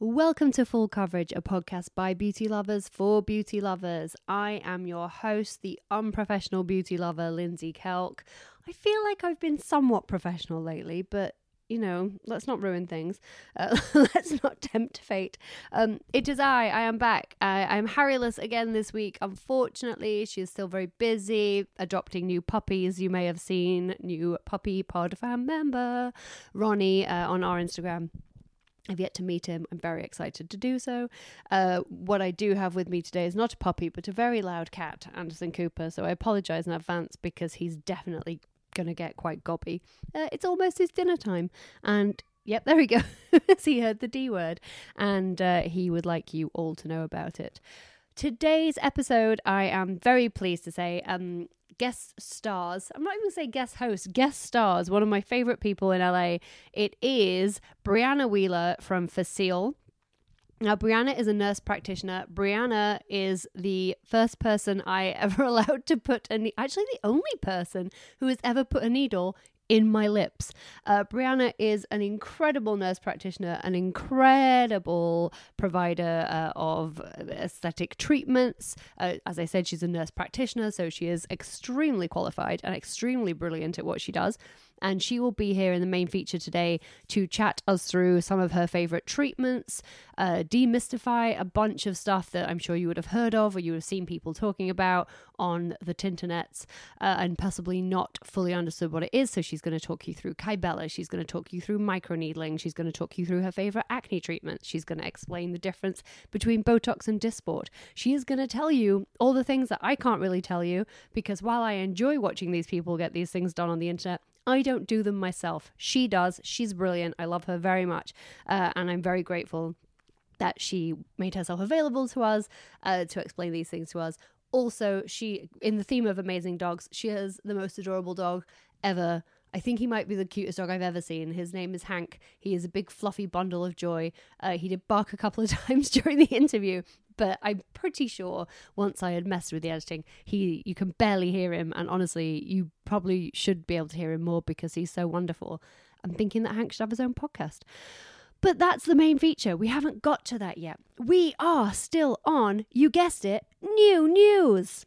Welcome to Full Coverage, a podcast by beauty lovers for beauty lovers. I am your host, the unprofessional beauty lover, Lindsey Kelk. I feel like I've been somewhat professional lately, but you know, let's not ruin things. Uh, let's not tempt fate. Um, it is I. I am back. I am Harryless again this week. Unfortunately, she is still very busy adopting new puppies. You may have seen new puppy pod fan member Ronnie uh, on our Instagram. I've yet to meet him. I'm very excited to do so. Uh, what I do have with me today is not a puppy, but a very loud cat, Anderson Cooper. So I apologize in advance because he's definitely going to get quite gobby. Uh, it's almost his dinner time. And yep, there we go. he heard the D word. And uh, he would like you all to know about it. Today's episode, I am very pleased to say, um, guest stars. I'm not even going to say guest host, guest stars. One of my favorite people in LA. It is Brianna Wheeler from Facile. Now, Brianna is a nurse practitioner. Brianna is the first person I ever allowed to put a actually the only person who has ever put a needle in my lips. Uh, Brianna is an incredible nurse practitioner, an incredible provider uh, of aesthetic treatments. Uh, as I said, she's a nurse practitioner, so she is extremely qualified and extremely brilliant at what she does and she will be here in the main feature today to chat us through some of her favorite treatments, uh, demystify a bunch of stuff that I'm sure you would have heard of or you would have seen people talking about on the Tinternets uh, and possibly not fully understood what it is. So she's going to talk you through Kybella, she's going to talk you through microneedling, she's going to talk you through her favorite acne treatments, she's going to explain the difference between Botox and Dysport. She is going to tell you all the things that I can't really tell you because while I enjoy watching these people get these things done on the internet, I don't do them myself. She does. She's brilliant. I love her very much. Uh, and I'm very grateful that she made herself available to us uh, to explain these things to us. Also, she, in the theme of amazing dogs, she has the most adorable dog ever. I think he might be the cutest dog I've ever seen. His name is Hank. He is a big fluffy bundle of joy. Uh, he did bark a couple of times during the interview, but I'm pretty sure once I had messed with the editing, he you can barely hear him, and honestly, you probably should be able to hear him more because he's so wonderful. I'm thinking that Hank should have his own podcast. But that's the main feature. We haven't got to that yet. We are still on, you guessed it, new news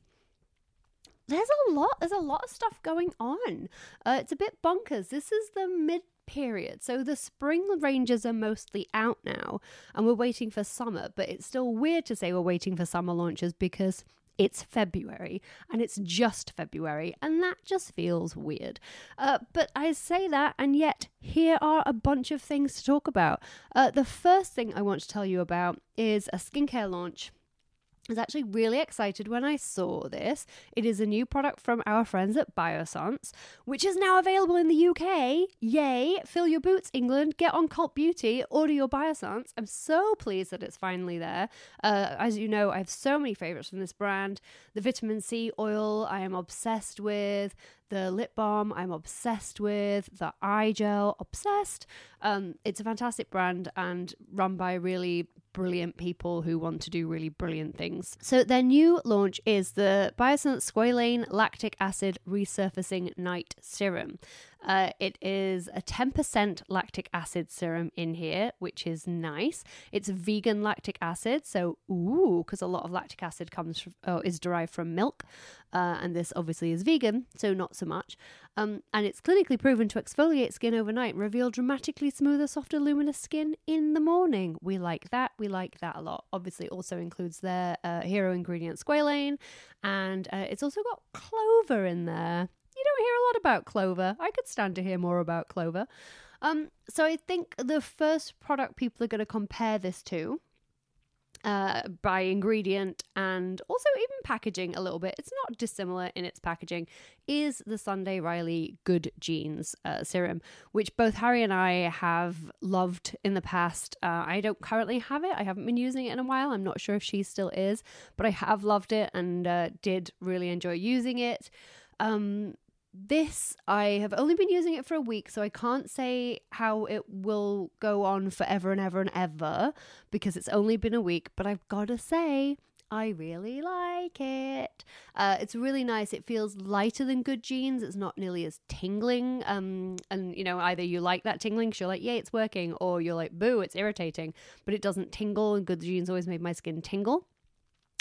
there's a lot there's a lot of stuff going on uh, it's a bit bonkers this is the mid period. So the spring ranges are mostly out now and we're waiting for summer, but it's still weird to say we're waiting for summer launches because it's February and it's just February, and that just feels weird. Uh, but I say that, and yet here are a bunch of things to talk about. Uh, the first thing I want to tell you about is a skincare launch was actually really excited when I saw this. It is a new product from our friends at Biossance, which is now available in the UK. Yay! Fill your boots, England. Get on Cult Beauty. Order your Biossance. I'm so pleased that it's finally there. Uh, as you know, I have so many favorites from this brand. The vitamin C oil, I am obsessed with. The lip balm, I'm obsessed with. The eye gel, obsessed. Um, it's a fantastic brand and run by a really brilliant people who want to do really brilliant things. So their new launch is the Biossance Squalane Lactic Acid Resurfacing Night Serum. Uh, it is a 10% lactic acid serum in here, which is nice. It's vegan lactic acid, so ooh, because a lot of lactic acid comes from, oh, is derived from milk, uh, and this obviously is vegan, so not so much. Um, and it's clinically proven to exfoliate skin overnight, reveal dramatically smoother, softer, luminous skin in the morning. We like that. We like that a lot. Obviously, also includes their uh, hero ingredient squalane, and uh, it's also got clover in there you don't hear a lot about clover. I could stand to hear more about clover. Um, so I think the first product people are going to compare this to uh, by ingredient and also even packaging a little bit. It's not dissimilar in its packaging. Is the Sunday Riley Good Genes uh, serum, which both Harry and I have loved in the past. Uh, I don't currently have it. I haven't been using it in a while. I'm not sure if she still is, but I have loved it and uh, did really enjoy using it. Um, this I have only been using it for a week, so I can't say how it will go on forever and ever and ever because it's only been a week. But I've got to say, I really like it. Uh, it's really nice. It feels lighter than Good Genes. It's not nearly as tingling. Um, and you know, either you like that tingling, because you're like, yay, it's working, or you're like, boo, it's irritating. But it doesn't tingle, and Good Genes always made my skin tingle.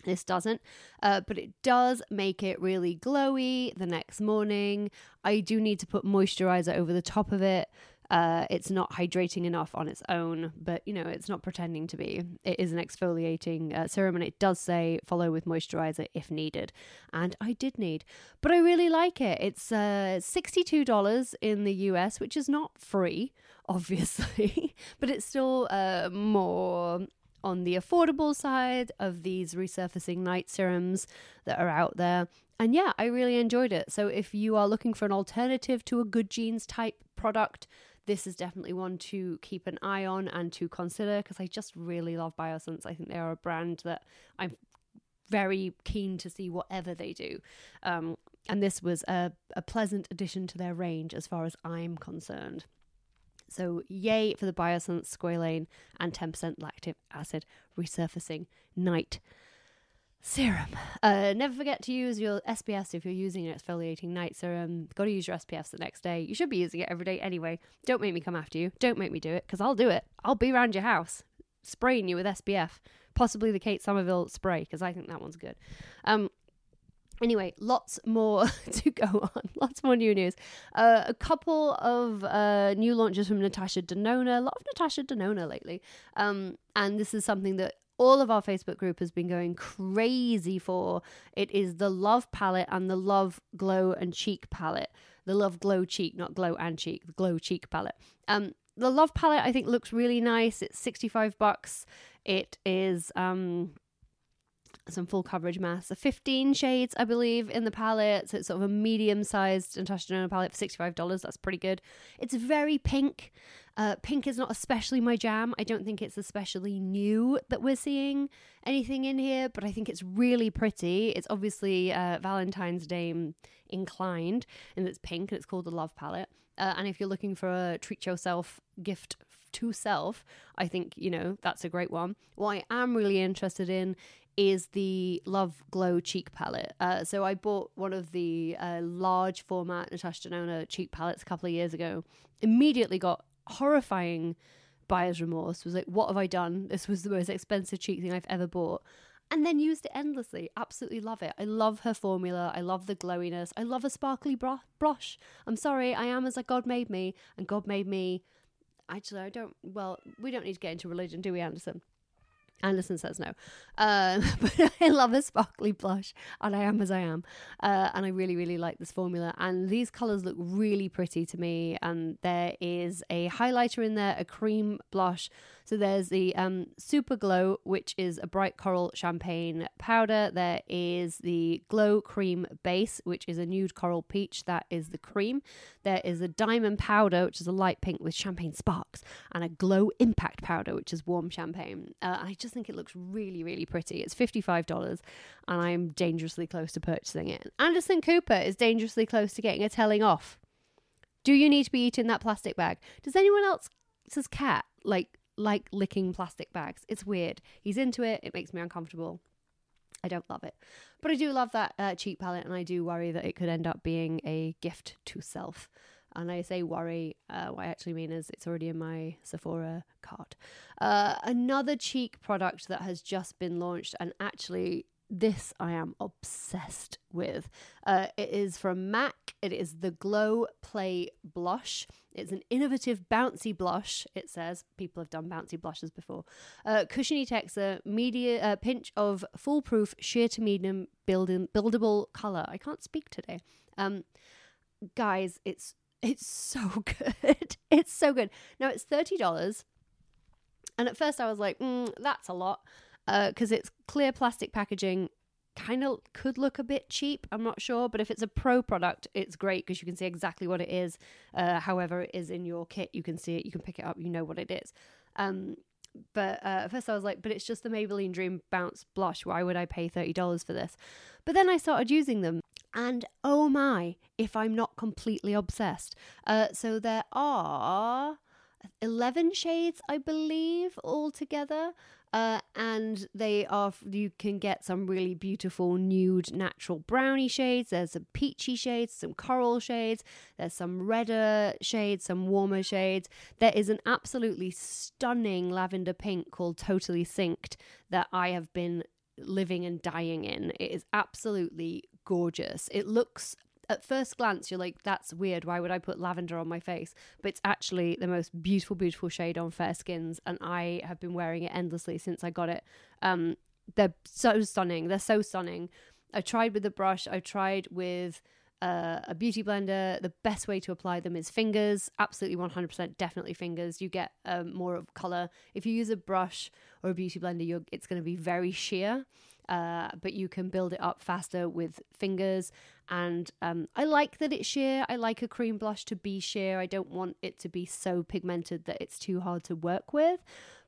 This doesn't, uh, but it does make it really glowy the next morning. I do need to put moisturizer over the top of it. Uh, it's not hydrating enough on its own, but you know, it's not pretending to be. It is an exfoliating uh, serum, and it does say follow with moisturizer if needed. And I did need, but I really like it. It's uh, $62 in the US, which is not free, obviously, but it's still uh, more on the affordable side of these resurfacing night serums that are out there. And yeah, I really enjoyed it. So if you are looking for an alternative to a good genes type product, this is definitely one to keep an eye on and to consider because I just really love Biossance. I think they are a brand that I'm very keen to see whatever they do. Um, and this was a, a pleasant addition to their range as far as I'm concerned. So, yay for the Biossance squalane and 10% lactic acid resurfacing night serum. Uh, never forget to use your SPF if you're using an exfoliating night serum. Got to use your SPF the next day. You should be using it every day anyway. Don't make me come after you. Don't make me do it because I'll do it. I'll be around your house spraying you with SPF. Possibly the Kate Somerville spray because I think that one's good. Um, Anyway, lots more to go on. Lots more new news. Uh, a couple of uh, new launches from Natasha Denona. A lot of Natasha Denona lately. Um, and this is something that all of our Facebook group has been going crazy for. It is the Love palette and the Love Glow and Cheek palette. The Love Glow Cheek, not Glow and Cheek, the Glow Cheek palette. Um, the Love palette I think looks really nice. It's 65 bucks. It is um some full coverage masks. 15 shades, I believe, in the palette. So it's sort of a medium sized Natasha Denona palette for $65. That's pretty good. It's very pink. Uh, pink is not especially my jam. I don't think it's especially new that we're seeing anything in here, but I think it's really pretty. It's obviously uh, Valentine's Day inclined, and it's pink, and it's called the Love Palette. Uh, and if you're looking for a treat yourself gift to self, I think, you know, that's a great one. What I am really interested in is the Love Glow cheek palette. Uh, so I bought one of the uh, large format Natasha Denona cheek palettes a couple of years ago. Immediately got horrifying buyer's remorse. Was like, what have I done? This was the most expensive cheek thing I've ever bought. And then used it endlessly. Absolutely love it. I love her formula. I love the glowiness. I love a sparkly bro- brush. I'm sorry, I am as a God made me, and God made me. Actually, I don't. Well, we don't need to get into religion, do we, Anderson? Anderson says no. Um, but I love a sparkly blush, and I am as I am. Uh, and I really, really like this formula. And these colors look really pretty to me. And there is a highlighter in there, a cream blush. So there's the um, Super Glow, which is a bright coral champagne powder. There is the Glow Cream Base, which is a nude coral peach. That is the cream. There is a Diamond Powder, which is a light pink with champagne sparks, and a Glow Impact Powder, which is warm champagne. Uh, I just think it looks really, really pretty. It's $55, and I'm dangerously close to purchasing it. Anderson Cooper is dangerously close to getting a telling off. Do you need to be eating that plastic bag? Does anyone else's cat like like licking plastic bags? It's weird. He's into it. It makes me uncomfortable. I don't love it. But I do love that uh, cheap palette, and I do worry that it could end up being a gift to self. And I say worry, uh, what I actually mean is it's already in my Sephora cart. Uh, another cheek product that has just been launched, and actually this I am obsessed with. Uh, it is from MAC. It is the Glow Play Blush. It's an innovative bouncy blush. It says people have done bouncy blushes before. Uh, cushiony texture, media uh, pinch of foolproof sheer to medium building buildable color. I can't speak today. Um, guys, it's it's so good. it's so good. Now it's thirty dollars, and at first I was like, mm, that's a lot. Because uh, it's clear plastic packaging kind of could look a bit cheap. I'm not sure, but if it's a pro product, it's great because you can see exactly what it is. Uh, however, it is in your kit, you can see it, you can pick it up, you know what it is. Um, but uh, at first I was like, but it's just the Maybelline Dream Bounce Blush. Why would I pay $30 for this? But then I started using them. And oh my, if I'm not completely obsessed. Uh, so there are 11 shades, I believe, altogether. Uh, and they are you can get some really beautiful nude natural brownie shades. There's some peachy shades some coral shades. There's some redder shades some warmer shades. There is an absolutely stunning lavender pink called totally synced that i have been living and dying in. It is absolutely gorgeous. It looks at first glance, you're like, that's weird. Why would I put lavender on my face? But it's actually the most beautiful, beautiful shade on fair skins. And I have been wearing it endlessly since I got it. Um, they're so stunning. They're so stunning. I tried with the brush, I tried with uh, a beauty blender. The best way to apply them is fingers. Absolutely 100% definitely fingers. You get um, more of color. If you use a brush or a beauty blender, you're it's going to be very sheer. Uh, but you can build it up faster with fingers. And um, I like that it's sheer. I like a cream blush to be sheer. I don't want it to be so pigmented that it's too hard to work with.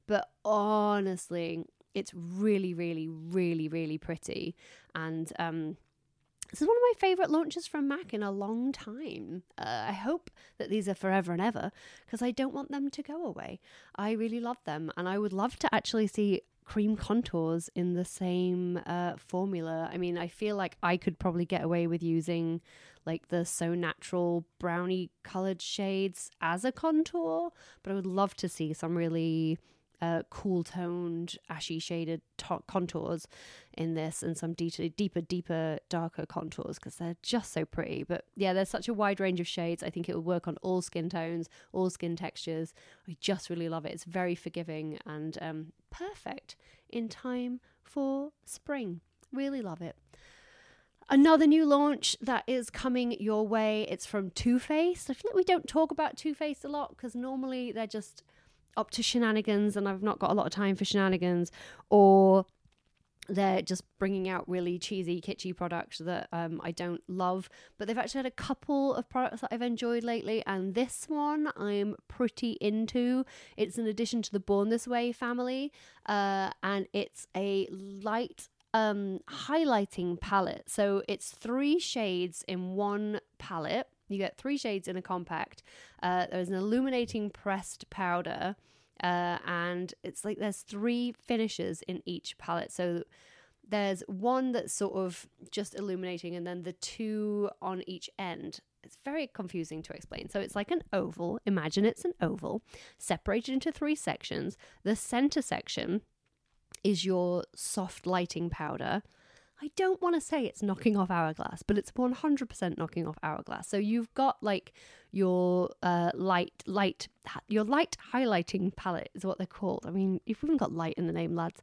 But honestly, it's really, really, really, really pretty. And um, this is one of my favorite launches from MAC in a long time. Uh, I hope that these are forever and ever because I don't want them to go away. I really love them, and I would love to actually see cream contours in the same uh, formula. I mean, I feel like I could probably get away with using like the So Natural brownie colored shades as a contour, but I would love to see some really uh, cool toned, ashy shaded to- contours in this and some deeper, deeper, deeper, darker contours because they're just so pretty. But yeah, there's such a wide range of shades. I think it will work on all skin tones, all skin textures. I just really love it. It's very forgiving and um, perfect in time for spring. Really love it. Another new launch that is coming your way. It's from Too Faced. I feel like we don't talk about Too Faced a lot because normally they're just up to shenanigans and I've not got a lot of time for shenanigans, or they're just bringing out really cheesy, kitschy products that um, I don't love. But they've actually had a couple of products that I've enjoyed lately, and this one I'm pretty into. It's an addition to the Born This Way family, uh, and it's a light um, highlighting palette. So it's three shades in one palette. You get three shades in a compact. Uh, there's an illuminating pressed powder, uh, and it's like there's three finishes in each palette. So there's one that's sort of just illuminating, and then the two on each end. It's very confusing to explain. So it's like an oval. Imagine it's an oval separated into three sections. The center section is your soft lighting powder. I don't want to say it's knocking off hourglass, but it's 100% knocking off hourglass. So you've got like your uh, light, light, your light highlighting palette is what they're called. I mean, you've even got light in the name, lads.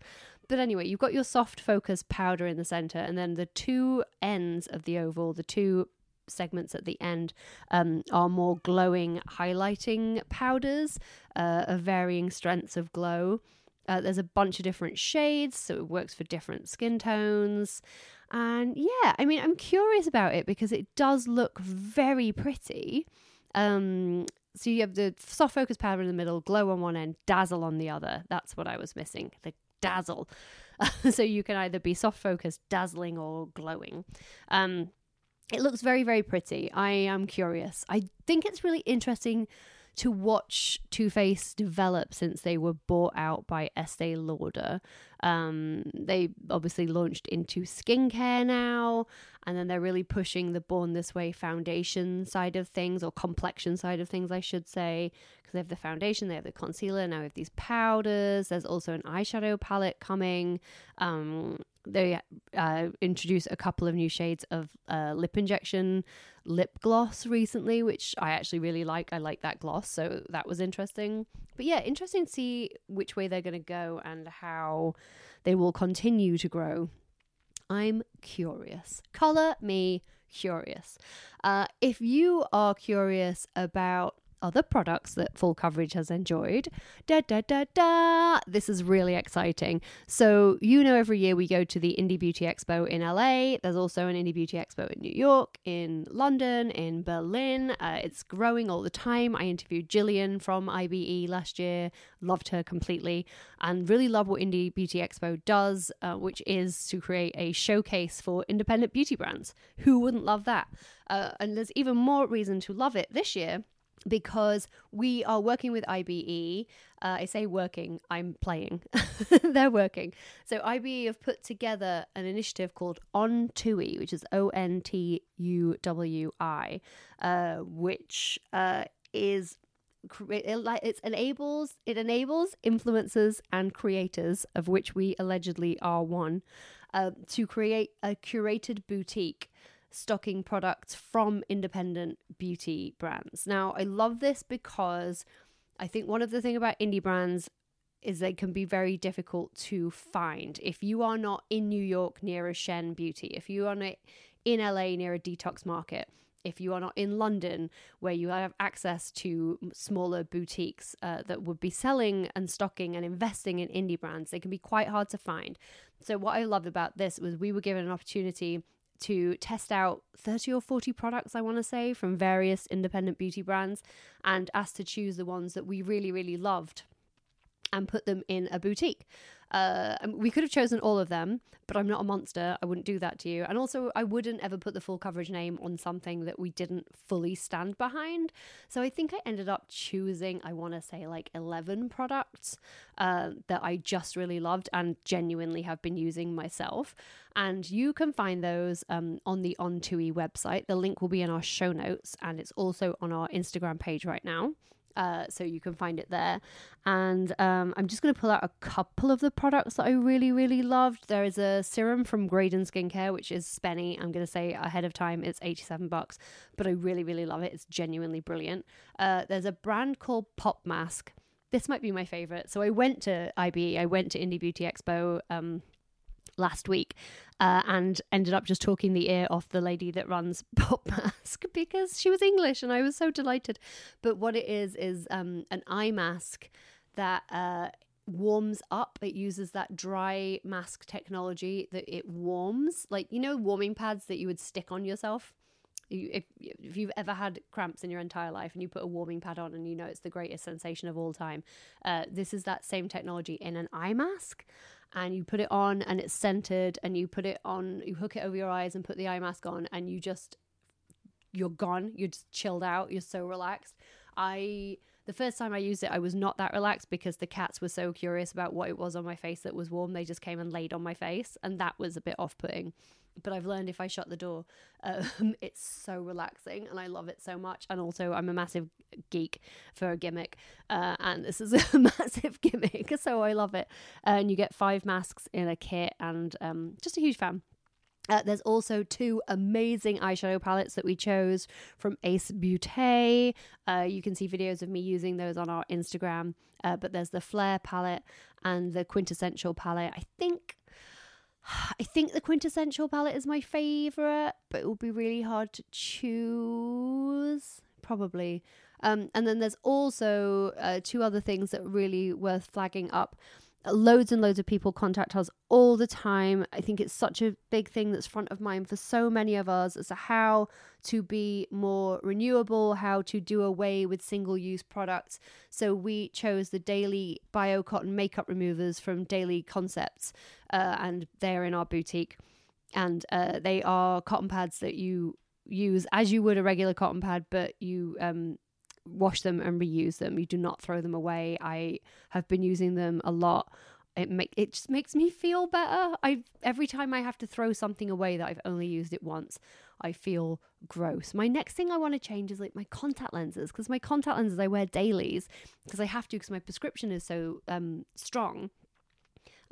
But anyway, you've got your soft focus powder in the center, and then the two ends of the oval, the two segments at the end um, are more glowing highlighting powders uh, of varying strengths of glow. Uh, there's a bunch of different shades, so it works for different skin tones. And yeah, I mean, I'm curious about it because it does look very pretty. Um, so you have the soft focus powder in the middle, glow on one end, dazzle on the other. That's what I was missing. The dazzle. so you can either be soft focus, dazzling, or glowing. Um, it looks very, very pretty. I am curious. I think it's really interesting to watch Too Faced develop since they were bought out by Estee Lauder. Um, they obviously launched into skincare now, and then they're really pushing the Born This Way foundation side of things, or complexion side of things, I should say, because they have the foundation, they have the concealer, now we have these powders. There's also an eyeshadow palette coming. Um, they uh, a couple of new shades of uh, lip injection lip gloss recently, which I actually really like. I like that gloss, so that was interesting. But yeah, interesting to see which way they're going to go and how they will continue to grow. I'm curious. Color me curious. Uh, if you are curious about other products that full coverage has enjoyed. Da da da da. This is really exciting. So, you know, every year we go to the Indie Beauty Expo in LA. There's also an Indie Beauty Expo in New York, in London, in Berlin. Uh, it's growing all the time. I interviewed Jillian from IBE last year, loved her completely, and really love what Indie Beauty Expo does, uh, which is to create a showcase for independent beauty brands. Who wouldn't love that? Uh, and there's even more reason to love it this year because we are working with IBE. Uh, I say working, I'm playing. They're working. So IBE have put together an initiative called On Tui, which is O N T U W I, uh, which uh, is it enables it enables influencers and creators of which we allegedly are one uh, to create a curated boutique stocking products from independent beauty brands. Now, I love this because I think one of the thing about indie brands is they can be very difficult to find. If you are not in New York near a Shen Beauty, if you are not in LA near a detox market, if you are not in London, where you have access to smaller boutiques uh, that would be selling and stocking and investing in indie brands, they can be quite hard to find. So, what I loved about this was we were given an opportunity to test out 30 or 40 products, I want to say, from various independent beauty brands and asked to choose the ones that we really, really loved and put them in a boutique. Uh, we could have chosen all of them, but I'm not a monster. I wouldn't do that to you. And also, I wouldn't ever put the full coverage name on something that we didn't fully stand behind. So I think I ended up choosing, I want to say, like 11 products uh, that I just really loved and genuinely have been using myself. And you can find those um, on the On Tui website. The link will be in our show notes and it's also on our Instagram page right now. Uh, so you can find it there. And um, I'm just going to pull out a couple of the products that I really, really loved. There is a serum from Graydon Skincare, which is spenny. I'm going to say ahead of time it's 87 bucks, but I really, really love it. It's genuinely brilliant. Uh, there's a brand called Pop Mask. This might be my favorite. So I went to IBE, I went to Indie Beauty Expo. Um, last week uh, and ended up just talking the ear off the lady that runs Pop Mask because she was English and I was so delighted. But what it is is um, an eye mask that uh, warms up. It uses that dry mask technology that it warms, like you know, warming pads that you would stick on yourself. You, if, if you've ever had cramps in your entire life and you put a warming pad on and you know it's the greatest sensation of all time, uh, this is that same technology in an eye mask and you put it on and it's scented and you put it on you hook it over your eyes and put the eye mask on and you just you're gone. You're just chilled out. You're so relaxed. I the first time i used it i was not that relaxed because the cats were so curious about what it was on my face that was warm they just came and laid on my face and that was a bit off-putting but I've learned if I shut the door, um, it's so relaxing and I love it so much. And also, I'm a massive geek for a gimmick, uh, and this is a massive gimmick, so I love it. Uh, and you get five masks in a kit, and um, just a huge fan. Uh, there's also two amazing eyeshadow palettes that we chose from Ace Beauté. Uh, you can see videos of me using those on our Instagram. Uh, but there's the Flare palette and the Quintessential palette. I think I think the quintessential palette is my favorite, but it will be really hard to choose. Probably. Um, and then there's also uh, two other things that are really worth flagging up loads and loads of people contact us all the time. I think it's such a big thing that's front of mind for so many of us as to how to be more renewable, how to do away with single use products. So we chose the daily bio cotton makeup removers from Daily Concepts, uh, and they're in our boutique. And uh, they are cotton pads that you use as you would a regular cotton pad, but you um, wash them and reuse them. You do not throw them away. I have been using them a lot. It make it just makes me feel better. I every time I have to throw something away that I've only used it once, I feel gross. My next thing I want to change is like my contact lenses because my contact lenses I wear dailies because I have to because my prescription is so um, strong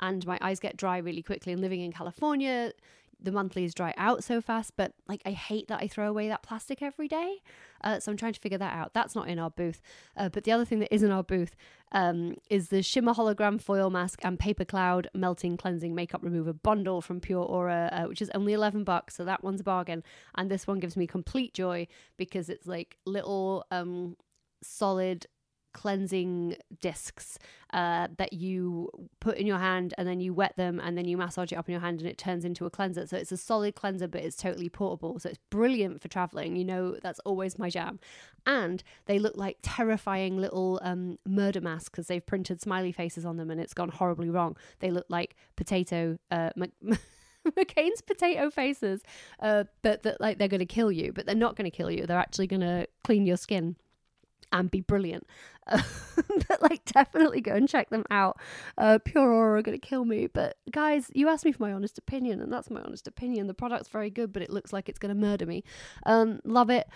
and my eyes get dry really quickly. And living in California, the monthlies dry out so fast, but like I hate that I throw away that plastic every day. Uh, so I'm trying to figure that out. That's not in our booth. Uh, but the other thing that is in our booth um, is the Shimmer Hologram Foil Mask and Paper Cloud Melting Cleansing Makeup Remover bundle from Pure Aura, uh, which is only 11 bucks. So that one's a bargain. And this one gives me complete joy because it's like little um, solid cleansing discs uh, that you put in your hand and then you wet them and then you massage it up in your hand and it turns into a cleanser. So it's a solid cleanser, but it's totally portable. So it's brilliant for traveling. You know, that's always my jam. And they look like terrifying little um, murder masks because they've printed smiley faces on them and it's gone horribly wrong. They look like potato. Uh, McCain's potato faces, uh, but that like they're going to kill you, but they're not going to kill you. They're actually going to clean your skin and be brilliant. Uh, but like, definitely go and check them out. Uh, Pure Aura are going to kill me. But guys, you asked me for my honest opinion, and that's my honest opinion. The product's very good, but it looks like it's going to murder me. Um, love it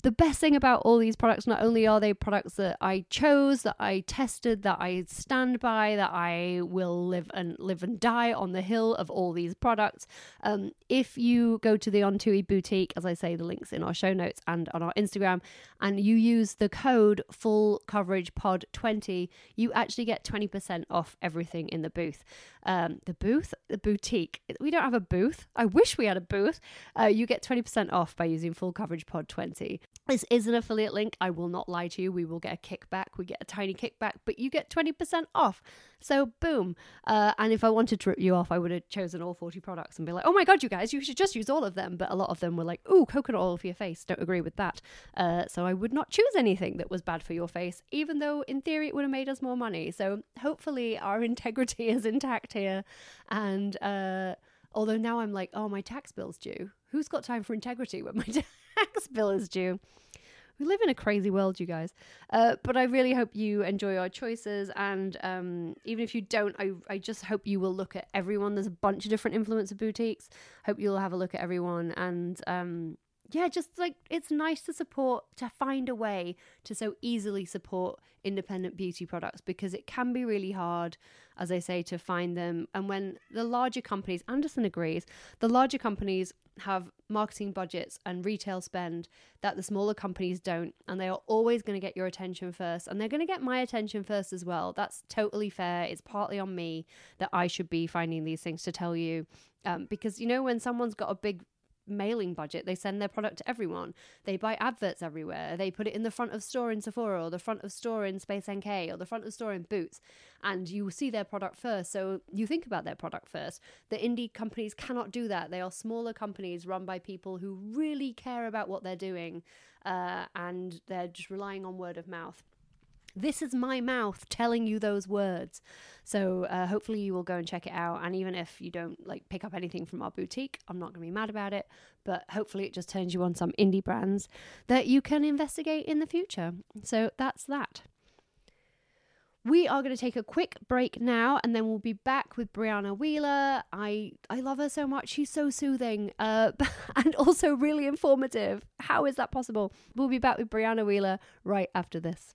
the best thing about all these products, not only are they products that I chose, that I tested, that I stand by, that I will live and live and die on the hill of all these products. Um, if you go to the On Tui boutique, as I say, the links in our show notes and on our Instagram, and you use the code Full Coverage Pod 20, you actually get 20% off everything in the booth. Um, the booth, the boutique. We don't have a booth. I wish we had a booth. Uh, you get 20% off by using Full Coverage Pod 20. This is an affiliate link. I will not lie to you. We will get a kickback. We get a tiny kickback, but you get 20% off. So, boom. Uh, and if I wanted to rip you off, I would have chosen all 40 products and be like, oh my God, you guys, you should just use all of them. But a lot of them were like, ooh, coconut oil for your face. Don't agree with that. Uh, so, I would not choose anything that was bad for your face, even though in theory it would have made us more money. So, hopefully, our integrity is intact here. And, uh, although now I'm like, oh, my tax bill's due. Who's got time for integrity when my tax bill is due? We live in a crazy world, you guys. Uh, but I really hope you enjoy our choices. And um, even if you don't, I, I just hope you will look at everyone. There's a bunch of different influencer boutiques. Hope you'll have a look at everyone. And um, yeah, just like it's nice to support, to find a way to so easily support independent beauty products because it can be really hard, as I say, to find them. And when the larger companies, Anderson agrees, the larger companies have marketing budgets and retail spend that the smaller companies don't. And they are always going to get your attention first. And they're going to get my attention first as well. That's totally fair. It's partly on me that I should be finding these things to tell you. Um, because, you know, when someone's got a big mailing budget. They send their product to everyone. They buy adverts everywhere. They put it in the front of store in Sephora or the front of store in Space NK or the front of store in Boots. And you see their product first. So you think about their product first. The indie companies cannot do that. They are smaller companies run by people who really care about what they're doing uh, and they're just relying on word of mouth. This is my mouth telling you those words. So uh, hopefully you will go and check it out. And even if you don't like pick up anything from our boutique, I'm not going to be mad about it. But hopefully it just turns you on some indie brands that you can investigate in the future. So that's that. We are going to take a quick break now, and then we'll be back with Brianna Wheeler. I I love her so much; she's so soothing, uh, and also really informative. How is that possible? We'll be back with Brianna Wheeler right after this.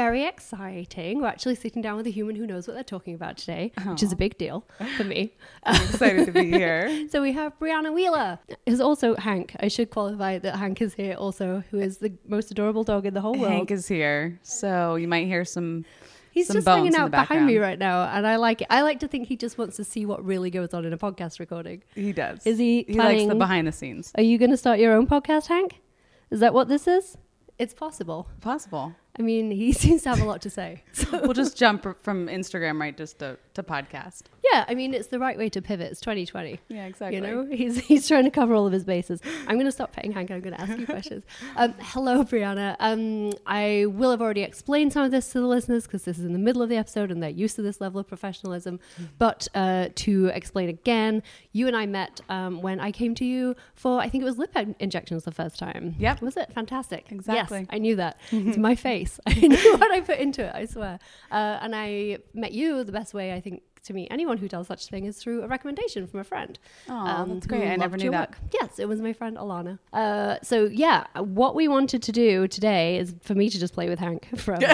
Very exciting. We're actually sitting down with a human who knows what they're talking about today, oh. which is a big deal for me. I'm excited to be here. so we have Brianna Wheeler. Is also Hank. I should qualify that Hank is here also, who is the most adorable dog in the whole world. Hank is here. So you might hear some He's just hanging out behind me right now, and I like it. I like to think he just wants to see what really goes on in a podcast recording. He does. Is he? He likes the behind the scenes. Are you going to start your own podcast, Hank? Is that what this is? It's possible. Possible. I mean, he seems to have a lot to say. So, We'll just jump from Instagram right just to, to podcast. yeah, I mean, it's the right way to pivot. It's 2020. Yeah, exactly. You know, he's he's trying to cover all of his bases. I'm going to stop petting Hank. I'm going to ask you questions. Um, hello, Brianna. Um, I will have already explained some of this to the listeners because this is in the middle of the episode and they're used to this level of professionalism. But uh, to explain again, you and I met um, when I came to you for I think it was lip injections the first time. Yep. Was it fantastic? Exactly. Yes, I knew that. it's my face. I knew what I put into it. I swear. Uh, and I met you the best way I think to meet anyone who does such a thing is through a recommendation from a friend. Aw, that's great. I never knew that. work. Yes, it was my friend Alana. Uh, so yeah, what we wanted to do today is for me to just play with Hank forever,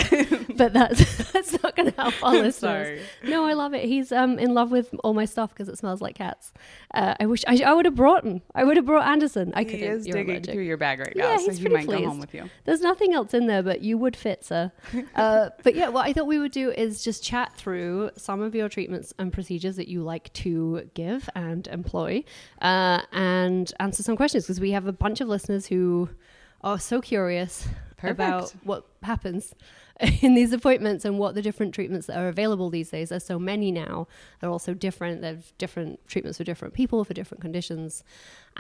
but that's that's not going to help our listeners. No, I love it. He's um in love with all my stuff because it smells like cats. Uh, I wish I, I would have brought him. I would have brought Anderson. I is digging allergic. through your bag right now, Yeah, so he might go home pleased. with you. There's nothing else in there, but you would fit, sir. Uh, but yeah, what I thought we would do is just chat through some of your treatments and procedures that you like to give and employ, uh, and answer some questions because we have a bunch of listeners who are so curious about what happens in these appointments and what the different treatments that are available these days. There's so many now. They're all so different. There's different treatments for different people for different conditions,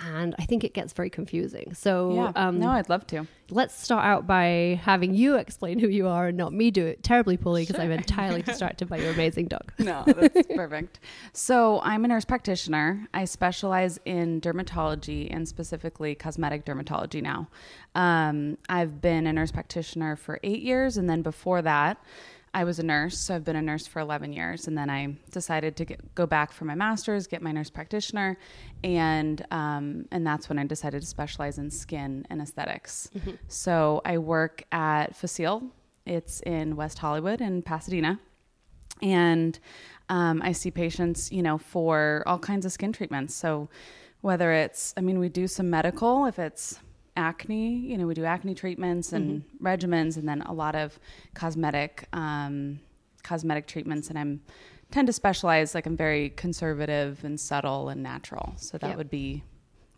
and I think it gets very confusing. So Yeah. um, no, I'd love to. let's start out by having you explain who you are and not me do it terribly poorly because I'm entirely distracted by your amazing dog. No, that's perfect. So, I'm a nurse practitioner. I specialize in dermatology and specifically cosmetic dermatology now. Um, I've been a nurse practitioner for eight years, and then before that, I was a nurse. So, I've been a nurse for 11 years, and then I decided to get, go back for my master's, get my nurse practitioner, and um, and that's when I decided to specialize in skin and esthetics. So, I work at Facile. It's in West Hollywood in Pasadena and um, I see patients, you know, for all kinds of skin treatments. So whether it's, I mean, we do some medical if it's acne, you know, we do acne treatments and regimens, and then a lot of cosmetic, um, cosmetic treatments. And I'm tend to specialize like I'm very conservative and subtle and natural. So that Yep. would be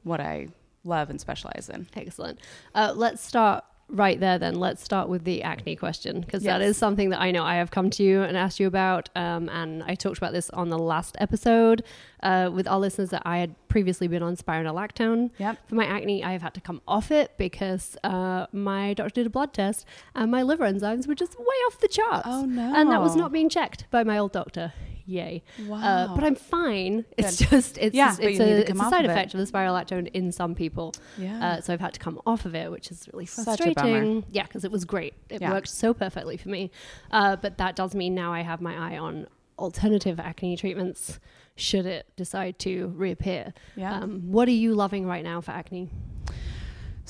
what I love and specialize in. Excellent. Uh, let's start right there then. Let's start with the acne question because that Yes. is something that I know I have come to you and asked you about. Um, and I talked about this on the last episode uh, with our listeners that I had previously been on spironolactone. Yep. For my acne, I have had to come off it because uh, my doctor did a blood test and my liver enzymes were just way off the charts. Oh, And that was not being checked by my old doctor. Yay. Uh, Wow. but I'm fine. It's just, it's, Yeah, just- it's, a, it's a side of effect of the spirolactone in some people. Yeah. Uh, so I've had to come off of it, which is really Such a bummer. frustrating. Yeah, because it was great. It Yeah. worked so perfectly for me. Uh, but that does mean now I have my eye on alternative acne treatments should it decide to reappear. Yeah. Um, what are you loving right now for acne?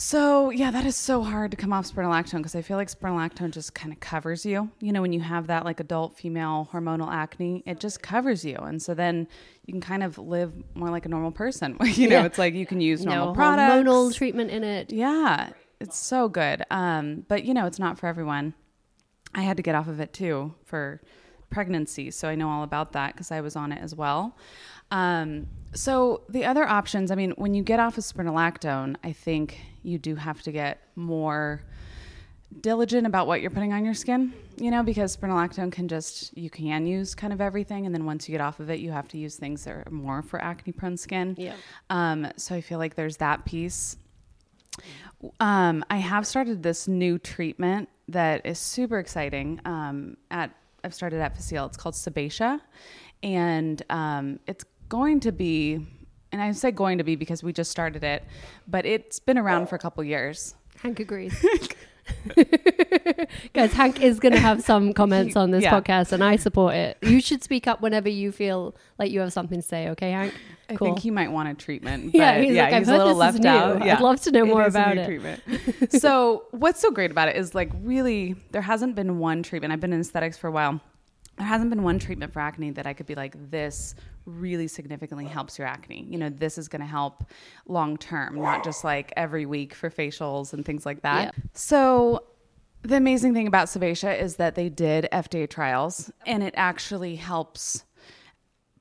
So yeah, that is so hard to come off spironolactone because I feel like spironolactone just kind of covers you. You know, when you have that like adult female hormonal acne, it just covers you, and so then you can kind of live more like a normal person. you know, Yeah. it's like you can use normal no products. hormonal treatment in it. Yeah, it's so good. Um, but you know, it's not for everyone. I had to get off of it too for pregnancy, so I know all about that because I was on it as well. Um, so the other options, I mean, when you get off of spironolactone, I think you do have to get more diligent about what you're putting on your skin, you know, because spironolactone can just, you can use kind of everything. And then once you get off of it, you have to use things that are more for acne prone skin. Yeah. Um, so I feel like there's that piece. Um, I have started this new treatment that is super exciting. Um, at I've started at Facile. It's called Sebacia, and um, it's going to be. And I say going to be because we just started it, but it's been around for a couple years. Hank agrees. Guys, Hank is going to have some comments on this Yeah. podcast, and I support it. You should speak up whenever you feel like you have something to say, okay, Hank? I think he might want a treatment. Yeah, he's yeah, like, "I've he's heard a little left out. I'd love to know more is a about it." Treatment. so, what's so great about it is like really, there hasn't been one treatment. I've been in aesthetics for a while. There hasn't been one treatment for acne that I could be like, this really significantly helps your acne. You know, this is going to help long term, not just like every week for facials and things like that. Yeah. So, the amazing thing about Sebacia is that they did FDA trials and it actually helps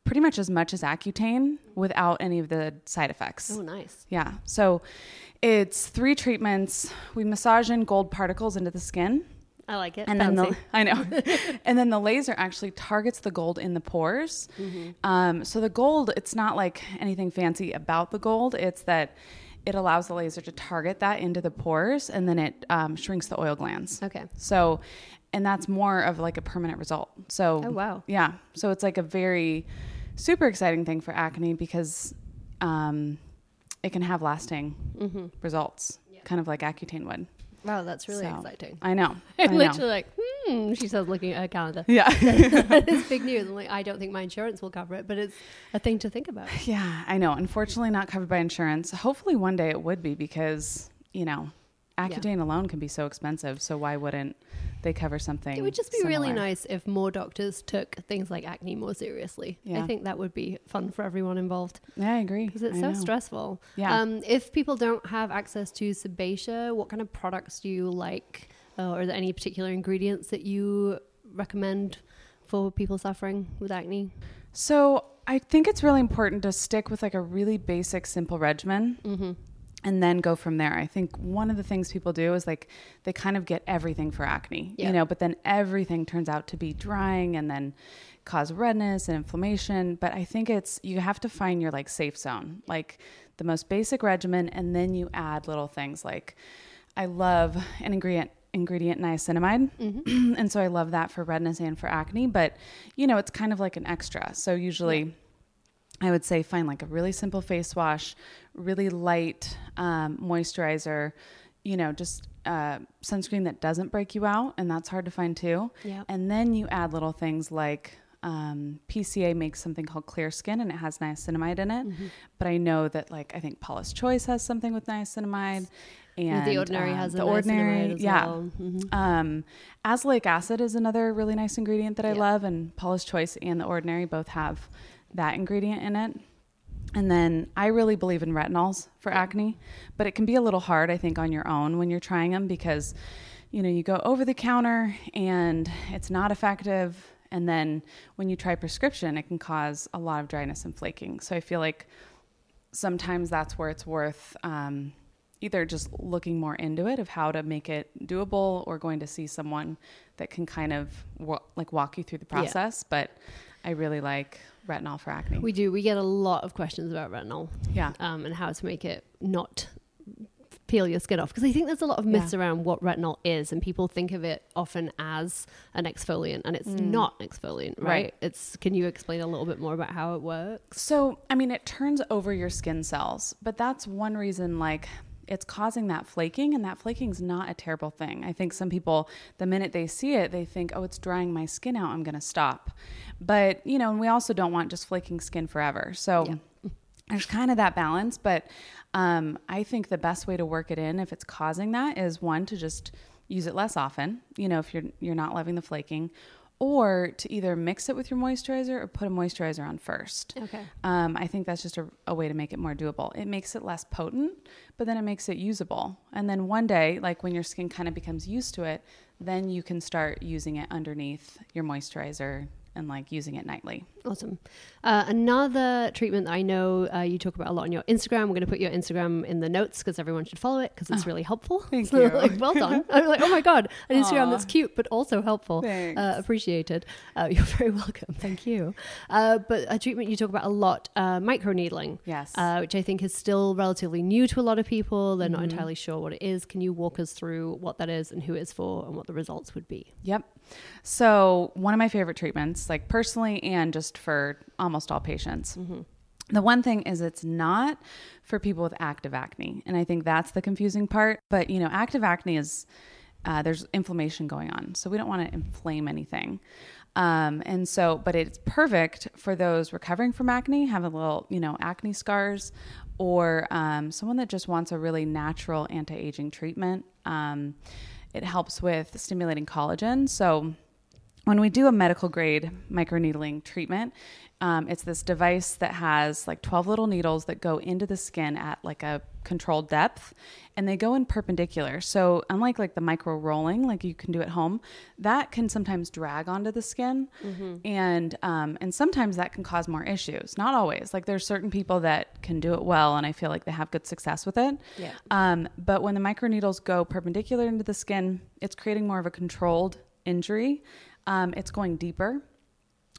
pretty much as much as Accutane without any of the side effects. Oh, nice. Yeah. So It's three treatments. We massage in gold particles into the skin. I like it. And then Fancy. the I know, and then the laser actually targets the gold in the pores. Mm-hmm. Um, so the gold, it's not like anything fancy about the gold. It's that it allows the laser to target that into the pores, and then it um, shrinks the oil glands. Okay. So, and that's more of like a permanent result. So, Oh, wow. yeah. So it's like a very super exciting thing for acne because um, it can have lasting Mm-hmm. results, kind of like Accutane would. Wow, that's really So, exciting. I know. I I'm know. literally like, hmm. She says, looking at her calendar. Yeah. that is big news. I'm like, I don't think my insurance will cover it, but it's a thing to think about. Yeah, I know. Unfortunately, not covered by insurance. Hopefully, one day it would be because, you know, Accutane alone can be so expensive. So, why wouldn't they cover something? It would just be really nice if more doctors took things like acne more seriously. I think that would be fun for everyone involved Yeah, I agree. because it's I so know. stressful. Yeah. Um, if people don't have access to Sebacia, what kind of products do you like? Uh, or are there any particular ingredients that you recommend for people suffering with acne? So, I think it's really important to stick with like a really basic, simple regimen. Mm-hmm. And then go from there. I think one of the things people do is like they kind of get everything for acne, Yeah. you know, but then everything turns out to be drying and then cause redness and inflammation. But I think it's you have to find your like safe zone, like the most basic regimen, and then you add little things like I love an ingredient ingredient niacinamide mm-hmm. and so i love that for redness and for acne but you know it's kind of like an extra so usually I would say find like a really simple face wash, really light um, moisturizer, you know, just uh, sunscreen that doesn't break you out, and that's hard to find too. Yeah. And then you add little things like um, PCA makes something called Clear Skin, and it has niacinamide in it. But I know that like I think Paula's Choice has something with niacinamide, and the Ordinary um, has the niacinamide Ordinary, as yeah. well. Mhm. Um, azelaic acid is another really nice ingredient that I love, and Paula's Choice and the Ordinary both have that ingredient in it. And then I really believe in retinols for acne, but it can be a little hard, I think, on your own when you're trying them because, you know, you go over the counter and it's not effective. And then when you try prescription, it can cause a lot of dryness and flaking. So I feel like sometimes that's where it's worth um, either just looking more into it of how to make it doable or going to see someone that can kind of like walk you through the Yeah. process. But I really like retinol for acne. We do. We get a lot of questions about retinol yeah. um, and how to make it not peel your skin off because I think there's a lot of myths around what retinol is and people think of it often as an exfoliant and it's not an exfoliant right? Mm. Right. it's can you explain a little bit more about how it works So, I mean, it turns over your skin cells, but that's one reason, like, it's causing that flaking, and that flaking is not a terrible thing. I think some people, the minute they see it, they think, oh, it's drying my skin out, I'm going to stop. But, you know, and we also don't want just flaking skin forever. So, there's kind of that balance, but um, I think the best way to work it in if it's causing that is one to just use it less often. You know, if you're you're not loving the flaking, or to either mix it with your moisturizer or put a moisturizer on first. Okay. Um, I think that's just a, a way to make it more doable. It makes it less potent, but then it makes it usable. And then one day, like when your skin kind of becomes used to it, then you can start using it underneath your moisturizer and like using it nightly. Awesome. Uh, another treatment that I know uh, you talk about a lot on your Instagram. We're going to put your Instagram in the notes because everyone should follow it because it's really helpful. Thank So, you. like, well done. I'm like, oh my god, an Instagram Aw. that's cute but also helpful. Thanks. Uh, appreciated. Uh, you're very welcome. Thank you. Uh, but a treatment you talk about a lot, uh, microneedling. Yes. Uh, which I think is still relatively new to a lot of people. They're not Mm-hmm. entirely sure what it is. Can you walk us through what that is and who it's for and what the results would be? Yep. So, one of my favorite treatments, like personally and just for almost all patients. The one thing is, it's not for people with active acne. And I think that's the confusing part. But, you know, active acne is, uh, there's inflammation going on. So, we don't want to inflame anything. Um, and so, but it's perfect for those recovering from acne, have a little, you know, acne scars, or um, someone that just wants a really natural anti aging treatment. Um, it helps with stimulating collagen. So, when we do a medical grade microneedling treatment, um, it's this device that has like 12 little needles that go into the skin at like a controlled depth and they go in perpendicular. So, unlike like the micro rolling, like you can do at home, that can sometimes drag onto the skin. Mm-hmm. And, um, and sometimes that can cause more issues. Not always. Like there's certain people that can do it well and I feel like they have good success with it. Yeah. Um, but when the micro needles go perpendicular into the skin, it's creating more of a controlled injury. Um, it's going deeper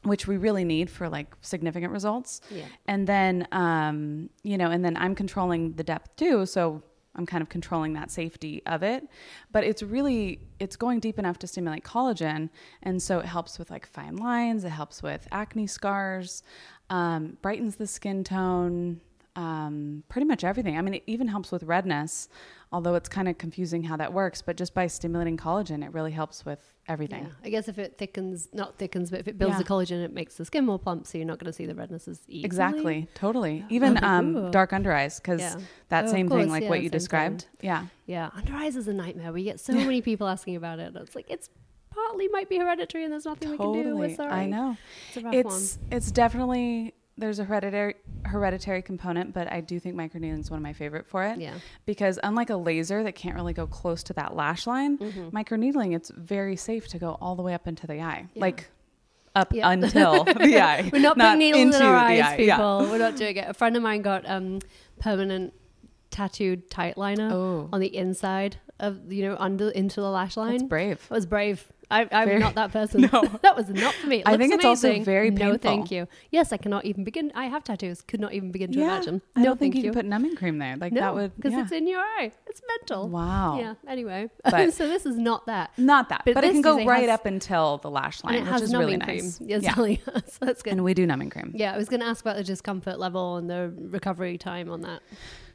which we really need for like significant results. Yeah. And then, um, you know, and then I'm controlling the depth too. So I'm kind of controlling that safety of it. But it's really, it's going deep enough to stimulate collagen. And so it helps with like fine lines, it helps with acne scars, um, brightens the skin tone, um, pretty much everything. I mean, it even helps with redness, although it's kind of confusing how that works. But just by stimulating collagen, it really helps with everything. Yeah. I guess if it thickens, not thickens, but if it builds Yeah. the collagen, it makes the skin more plump, so you're not going to see the redness as easily. Exactly, totally. Even Like, um, dark under eyes, because that Oh, same course, thing, like what you same thing. described. Yeah. Yeah, under eyes is a nightmare. We get so many people asking about it. It's like it's partly might be hereditary, and there's nothing we can do. We're Totally. sorry. I know. It's It's it's definitely there's a hereditary hereditary component, but I do think microneedling is one of my favorite for it. Yeah. Because unlike a laser that can't really go close to that lash line, Mm-hmm. microneedling it's very safe to go all the way up into the eye, like up Yeah. until the eye. We're not, putting needles into in our the eyes, eye. Yeah. people. We're not doing it. A friend of mine got um, permanent tattooed tight liner Oh. on the inside of you know under into the lash line. That's brave. It was brave. I, I'm Very- not that person. No. that was not for me. It I think it's also very No, thank you. Yes, I cannot even begin. I have tattoos. Could not even begin to Yeah. imagine. I no, don't think thank you can put numbing cream there. Like that would because yeah. it's in your eye. It's mental. Wow. Yeah. Anyway, so this is not that. Not that, But but, it can go right has- up until the lash line, which is really nice. cream. Yes, yeah. us. That's good. And we do numbing cream. Yeah, I was going to ask about the discomfort level and the recovery time on that.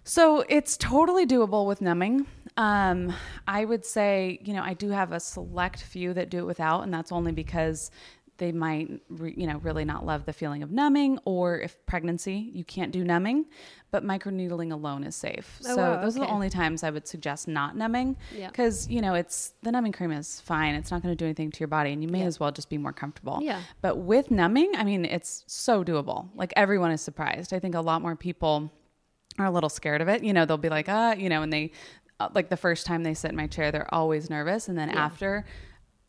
So it's totally doable with numbing. Um, I would say, you know, I do have a select few that do it without, and that's only because they might, re, you know, really not love the feeling of numbing, or if pregnancy, you can't do numbing, but microneedling alone is safe. Oh, so wow, those are the only times I would suggest not numbing, Yeah. because you know, it's the numbing cream is fine. It's not going to do anything to your body, and you may Yeah. as well just be more comfortable. Yeah. But with numbing, I mean, it's so doable. Like everyone is surprised. I think a lot more people are a little scared of it. You know, they'll be like, ah, you know, and they, Uh, like the first time they sit in my chair, they're always nervous. And then after,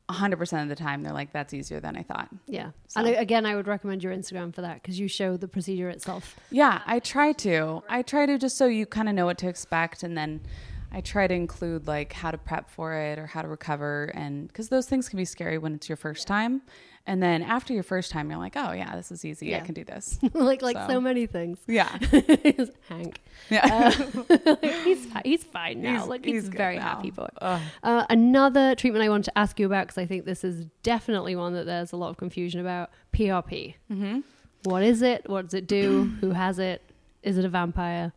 100% of the time, they're like, that's easier than I thought. Yeah. So- And uh, again, I would recommend your Instagram for that because you show the procedure itself. Yeah, I try to. I try to just so you kind of know what to expect. And then I try to include like how to prep for it or how to recover. And because those things can be scary when it's your first time. And then after your first time, you're like, oh, yeah, this is easy. I can do this. like like so. So. many things. yeah. Hank. Yeah. he's fi- he's fine now. He's- like he's, he's very now. happy boy. Uh, another treatment I want to ask you about because I think this is definitely one that there's a lot of confusion about. PRP. Mm-hmm. What is it? What does it do? Who has it? Is it a vampire?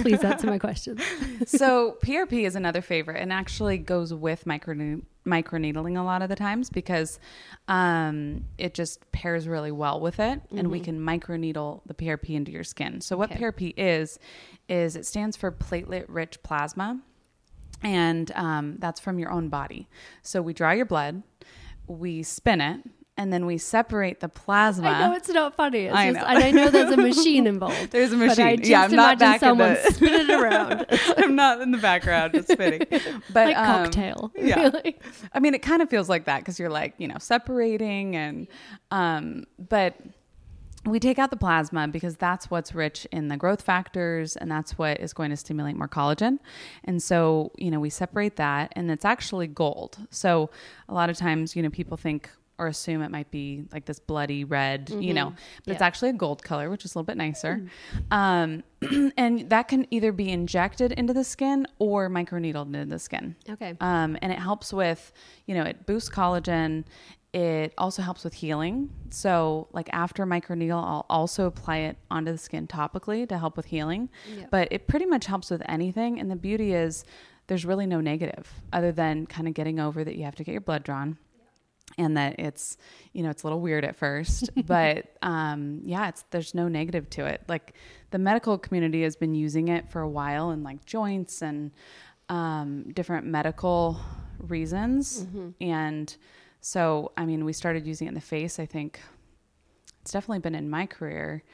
Please answer my question. so PRP is another favorite and actually goes with micro microneedling a lot of the times because um, it just pairs really well with it and we can microneedle the PRP into your skin. So what Okay. PRP is is it stands for platelet rich plasma and um, that's from your own body. So we draw your blood, we spin it, and then we separate the plasma. I know it's not funny. It's I just, know. and I know there's a machine involved. There's a But I machine. just Yeah, I'm not back in someone the- spin it around. I'm not in the background just spinning. But like um, cocktail. yeah. Really. I mean, it kind of feels like that because you're like, you know, separating and, um, but we take out the plasma because that's what's rich in the growth factors and that's what is going to stimulate more collagen. And so, you know, we separate that and it's actually gold. So a lot of times, you know, people think or assume it might be like this bloody red, you know, but it's actually a gold color, which is a little bit nicer. Um, and that can either be injected into the skin or microneedled into the skin. Okay. Um, and it helps with, you know, it boosts collagen. It also helps with healing. So, like after microneedle, I'll also apply it onto the skin topically to help with healing. Yeah. But it pretty much helps with anything. And the beauty is, there's really no negative other than kind of getting over that you have to get your blood drawn and that it's you know it's a little weird at first but um yeah it's there's no negative to it like the medical community has been using it for a while in like joints and um different medical reasons and So, I mean, we started using it in the face. I think it's definitely been in my career,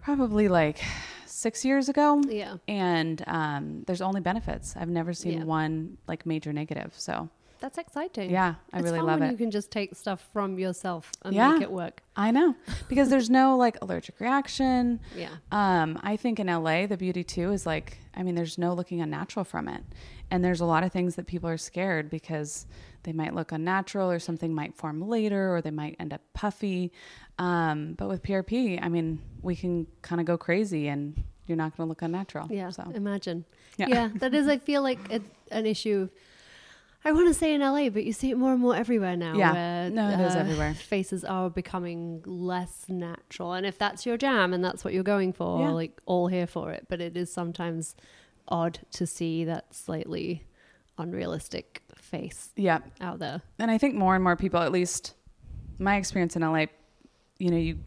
probably like six years ago. Yeah. And um, there's only benefits. I've never seen Yeah. one like major negative. So, That's exciting. yeah, I It's really love when it. You can just take stuff from yourself and Yeah. make it work. I know because there's no like allergic reaction. Yeah. Um, I think in LA, the beauty too is like, I mean, there's no looking unnatural from it. And there's a lot of things that people are scared because they might look unnatural or something might form later or they might end up puffy. Um, but with PRP, I mean, we can kind of go crazy and you're not going to look unnatural. Yeah, So, imagine. Yeah. Yeah. that is. I feel like it, an issue. I want to say in LA, but you see it more and more everywhere now. Yeah. where, No, it is everywhere. Faces are becoming less natural, and if that's your jam and that's what you're going for, Yeah. like all here for it. But it is sometimes odd to see that slightly unrealistic face yeah. out there. And I think more and more people, at least my experience in LA, you know, you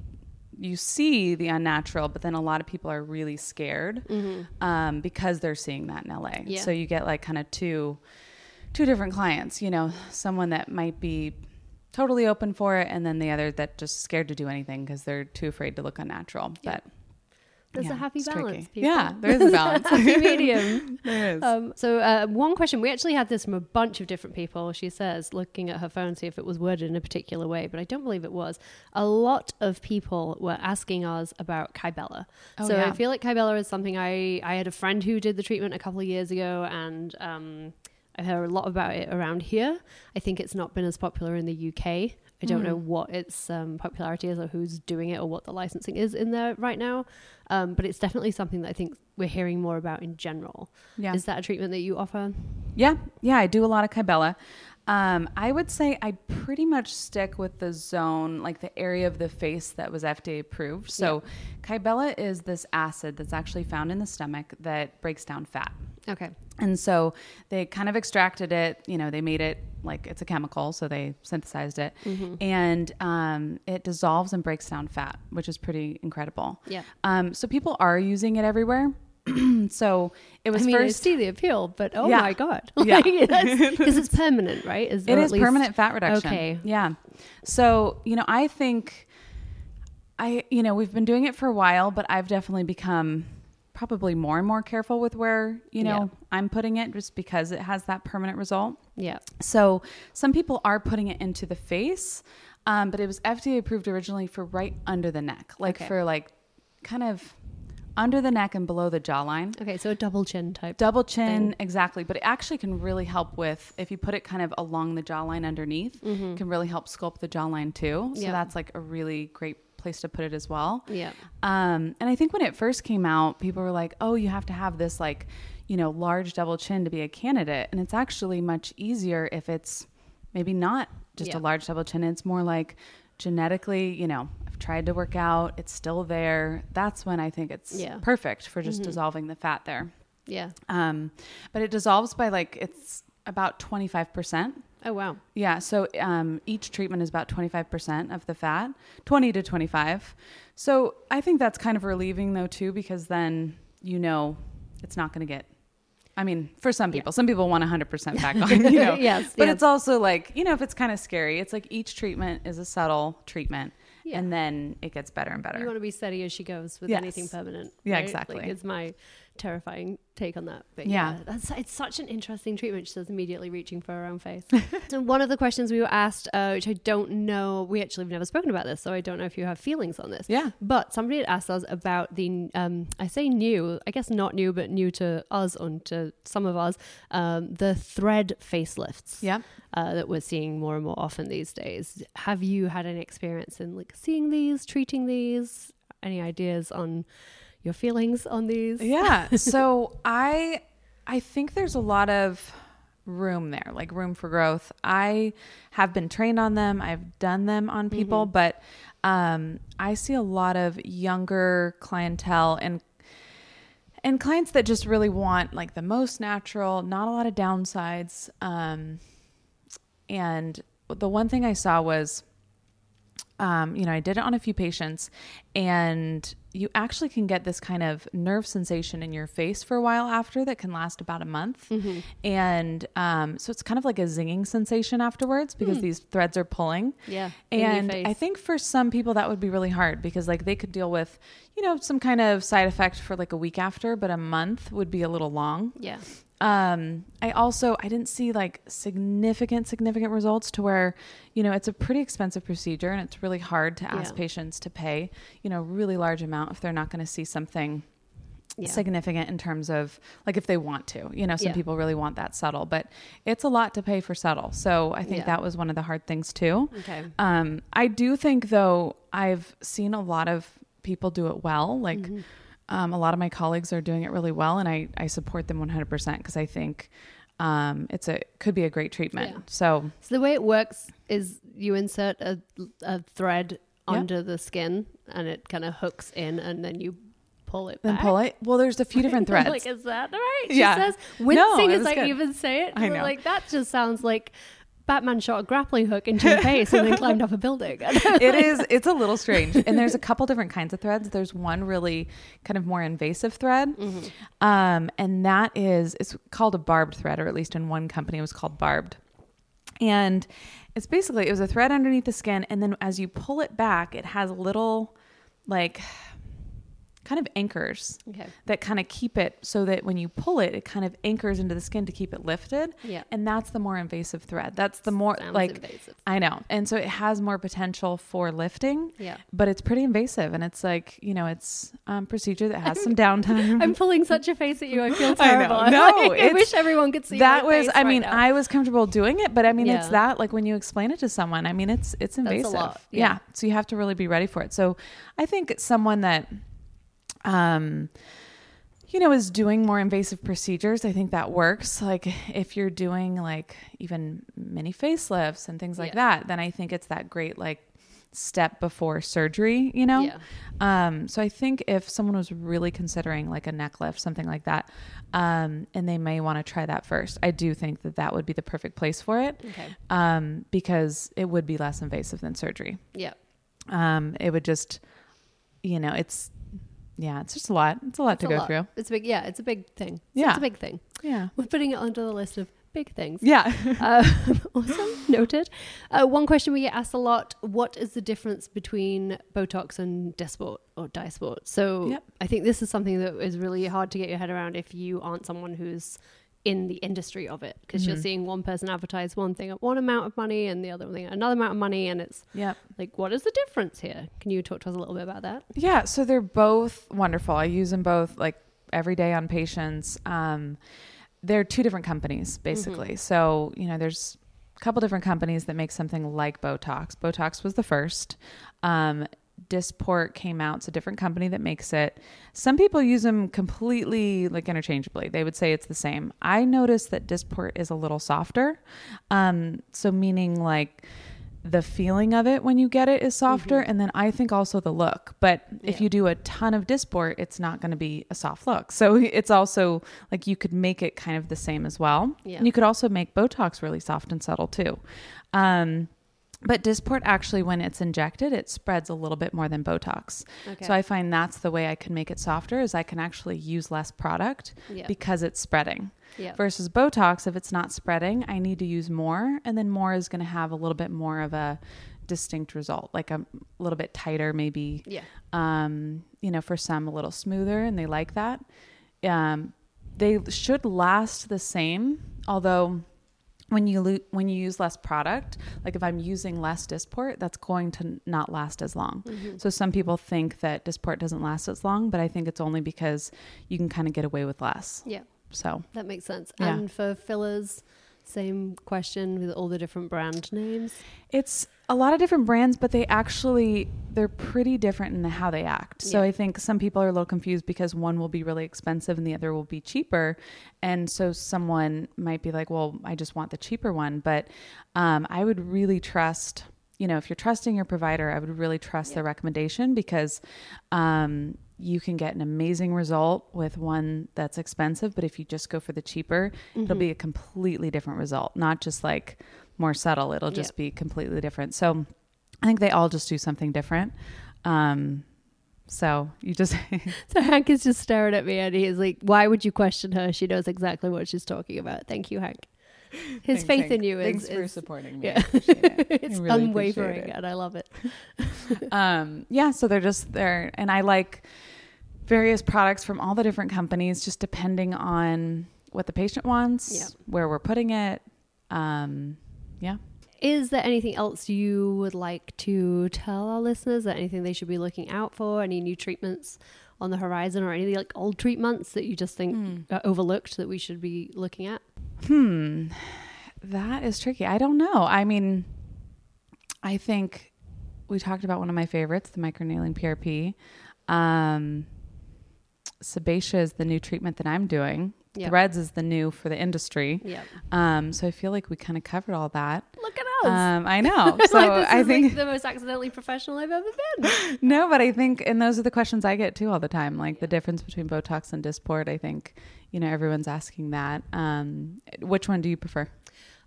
you see the unnatural, but then a lot of people are really scared um, because they're seeing that in LA. Mm-hmm. Yeah. So you get like kind of two two different clients. You know, someone that might be totally open for it, and then the other that just scared to do anything because they're too afraid to look unnatural. Yeah. But There's yeah, a happy balance. Yeah, there is a balance. happy medium. there is. Um, so uh, one question we actually had this from a bunch of different people. She says, looking at her phone, see if it was worded in a particular way, but I don't believe it was. A lot of people were asking us about Kybella. Oh, so yeah. I feel like Kybella is something I I had a friend who did the treatment a couple of years ago, and um, I heard a lot about it around here. I think it's not been as popular in the UK. I don't Hmm. know what its um, popularity is or who's doing it or what the licensing is in there right now. Um, but it's definitely something that I think we're hearing more about in general. Yeah. Is that a treatment that you offer? Yeah, yeah, I do a lot of Kybella. Um, I would say I pretty much stick with the zone, like the area of the face that was FDA approved. So, Kybella is this acid that's actually found in the stomach that breaks down fat. Okay. And so they kind of extracted it, you know, they made it like it's a chemical, so they synthesized it. Mm-hmm. And um, it dissolves and breaks down fat, which is pretty incredible. Yeah. Um, so people are using it everywhere. so it was I mean, first. I see the appeal, but oh Yeah. my god, Yeah. because it's permanent, right? Is It is least- permanent fat reduction. Okay. Yeah. So, you know, I think I, you know, we've been doing it for a while, but I've definitely become probably more and more careful with where, you know, Yeah. I'm putting it just because it has that permanent result. Yeah. So some people are putting it into the face, um, but it was FDA approved originally for right under the neck, like Okay. for like kind of under the neck and below the jawline. Okay, so a double chin type. Double chin, thing. exactly. But it actually can really help with if you put it kind of along the jawline underneath, it can really help sculpt the jawline too. So Mm-hmm. Yeah. that's like a really great place to put it as well. Yeah. Um, and I think when it first came out, people were like, oh, you have to have this like, you know, large double chin to be a candidate. And it's actually much easier if it's maybe not just Yeah. a large double chin. It's more like genetically, you know, I've tried to work out, it's still there. That's when I think it's Yeah. Mm-hmm. perfect for just dissolving the fat there. Yeah. Um, but it dissolves by like it's about 25%. Oh wow. Yeah, so um, each treatment is about 25% of the fat, 20 to 25. So I think that's kind of relieving though too because then you know it's not going to get I mean, for some people, some people want 100% back on, you know. Yes, But yes. it's also like, you know, if it's kind of scary, it's like each treatment is a subtle treatment Yeah. and then it gets better and better. You want to be steady as she goes with Yes. anything permanent. Yeah, right? exactly. Like, it's my terrifying take on that. But Yeah. yeah, that's it's such an interesting treatment. She says immediately reaching for her own face. so one of the questions we were asked, uh, which I don't know, we actually have never spoken about this, so I don't know if you have feelings on this. Yeah. But somebody had asked us about the, um, I say new, I guess not new, but new to us and to some of us, um, the thread facelifts Yeah. uh, that we're seeing more and more often these days. Have you had any experience in like seeing these, treating these? Any ideas on your feelings on these? Yeah. So I I think there's a lot of room there, like room for growth. I have been trained on them. I've done them on people, but um, I see a lot of younger clientele and and clients that just really want like the most natural, not a lot of downsides. Um, and the one thing I saw was um, you know, I did it on a few patients, and you actually can get this kind of nerve sensation in your face for a while after that can last about a month. Mm-hmm. And um, so it's kind of like a zinging sensation afterwards because these threads are pulling. Yeah, And. I think for some people that would be really hard because like they could deal with, you know, some kind of side effect for like a week after, but a month would be a little long. Yeah. Um, I also I didn't see like significant significant results to where, you know, it's a pretty expensive procedure and it's really hard to ask Yeah. patients to pay, you know, a really large amount if they're not going to see something Yeah. significant in terms of like if they want to. You know, some Yeah. people really want that subtle, but it's a lot to pay for subtle. So I think Yeah. that was one of the hard things too. Okay. Um, I do think though I've seen a lot of people do it well. Like Mm-hmm. Um, a lot of my colleagues are doing it really well, and I I support them one hundred percent because I think um, it's a could be a great treatment. Yeah. So So the way it works is you insert a, a thread Yeah. under the skin and it kind of hooks in and then you pull it then back. pull it. Well, there's a few different threads. like, is that right? She Yeah. says, No, wincing it as was I good. even say it. I know. Like, that just sounds like Batman shot a grappling hook into your face and then climbed up a building. it is it's a little strange. And there's a couple different kinds of threads. There's one really kind of more invasive thread. Um, and that is it's called a barbed thread or at least in one company it was called barbed. And it's basically it was a thread underneath the skin and then as you pull it back it has little like kind of anchors Okay. that kind of keep it so that when you pull it, it kind of anchors into the skin to keep it lifted. Yeah. And that's the more invasive thread. That's the more Sounds like invasive. I know. And so it has more potential for lifting. Yeah. But it's pretty invasive and it's like, you know, it's um procedure that has some downtime. I'm pulling such a face at you. I feel I know. terrible. No, Like, I wish everyone could see that was I right mean, now. I was comfortable doing it, but I mean it's that like when you explain it to someone, I mean it's it's invasive. Yeah. yeah. So you have to really be ready for it. So I think someone that um you know is doing more invasive procedures, I think that works. Like if you're doing like even mini facelifts and things like Yeah. that, then I think it's that great like step before surgery, you know? Yeah. Um, so I think if someone was really considering like a neck lift, something like that, um, and they may want to try that first, I do think that that would be the perfect place for it. Okay. Um, because it would be less invasive than surgery. Yeah. Um, it would just, you know, it's, yeah, it's just a lot. It's a lot It's to a go lot. through. It's a big. Yeah, it's a big thing. Yeah. it's a big thing. Yeah. We're putting it onto the list of big things. Yeah. Uh, awesome. Noted. Uh, one question we get asked a lot What is the difference between Botox and Dysport or Dysport? So Yep. I think this is something that is really hard to get your head around if you aren't someone who's in the industry of it because Mm-hmm. you're seeing one person advertise one thing at one amount of money and the other thing at another amount of money and it's Yep. like what is the difference here can you talk to us a little bit about that Yeah, so they're both wonderful. I use them both like every day on patients. Um, they're two different companies basically. So you know, there's a couple different companies that make something like Botox. Botox was the first. Um, Dysport came out. It's a different company that makes it. Some people use them completely like interchangeably. They would say it's the same. I noticed that Dysport is a little softer. Um, so meaning like the feeling of it when you get it is softer and then i think also the look but if you do a ton of Dysport, it's not going to be a soft look so it's also like you could make it kind of the same as well Yeah. and you could also make botox really soft and subtle too um, but Dysport actually, when it's injected, it spreads a little bit more than Botox. Okay. So I find that's the way I can make it softer is I can actually use less product Yeah. because it's spreading. Yeah. Versus Botox, if it's not spreading, I need to use more, and then more is going to have a little bit more of a distinct result, like a little bit tighter, maybe. yeah Um, you know, for some a little smoother, and they like that. Um, they should last the same, although when you lo- when you use less product, like if I'm using less Dysport, that's going to not last as long. Mm-hmm. So some people think that Dysport doesn't last as long, but I think it's only because you can kind of get away with less. yeah So that makes sense Yeah. and for fillers same question with all the different brand names it's a lot of different brands, but they actually they're pretty different in how they act. So Yeah. I think some people are a little confused because one will be really expensive and the other will be cheaper, and so someone might be like, "Well, I just want the cheaper one," but um, I would really trust. You know, if you're trusting your provider, I would really trust their recommendation because um, you can get an amazing result with one that's expensive. But if you just go for the cheaper, it'll be a completely different result, not just like more subtle. It'll just be completely different. So I think they all just do something different. Um, so you just So Hank is just staring at me and he's like, Why would you question her? She knows exactly what she's talking about. Thank you, Hank. His faith in you is, Thanks for is supporting me. yeah. It. It's really unwavering it. and I love it. um, yeah, so they're just there, and I like various products from all the different companies, just depending on what the patient wants, Yeah. where we're putting it. Um, yeah. Is there anything else you would like to tell our listeners? Is there anything they should be looking out for? Any new treatments on the horizon or any like old treatments that you just think are overlooked that we should be looking at? Hmm. That is tricky. I don't know. I mean, I think we talked about one of my favorites, the microneedling PRP. Um, Sebacia is the new treatment that I'm doing. Yep. Threads is the new for the industry. Yeah. Um, so I feel like we kind of covered all that. Look at us. Um, I know. So like, I think like the most accidentally professional I've ever been. no, but I think, and those are the questions I get too all the time, like the difference between Botox and Dysport. I think, you know, everyone's asking that. Um, which one do you prefer?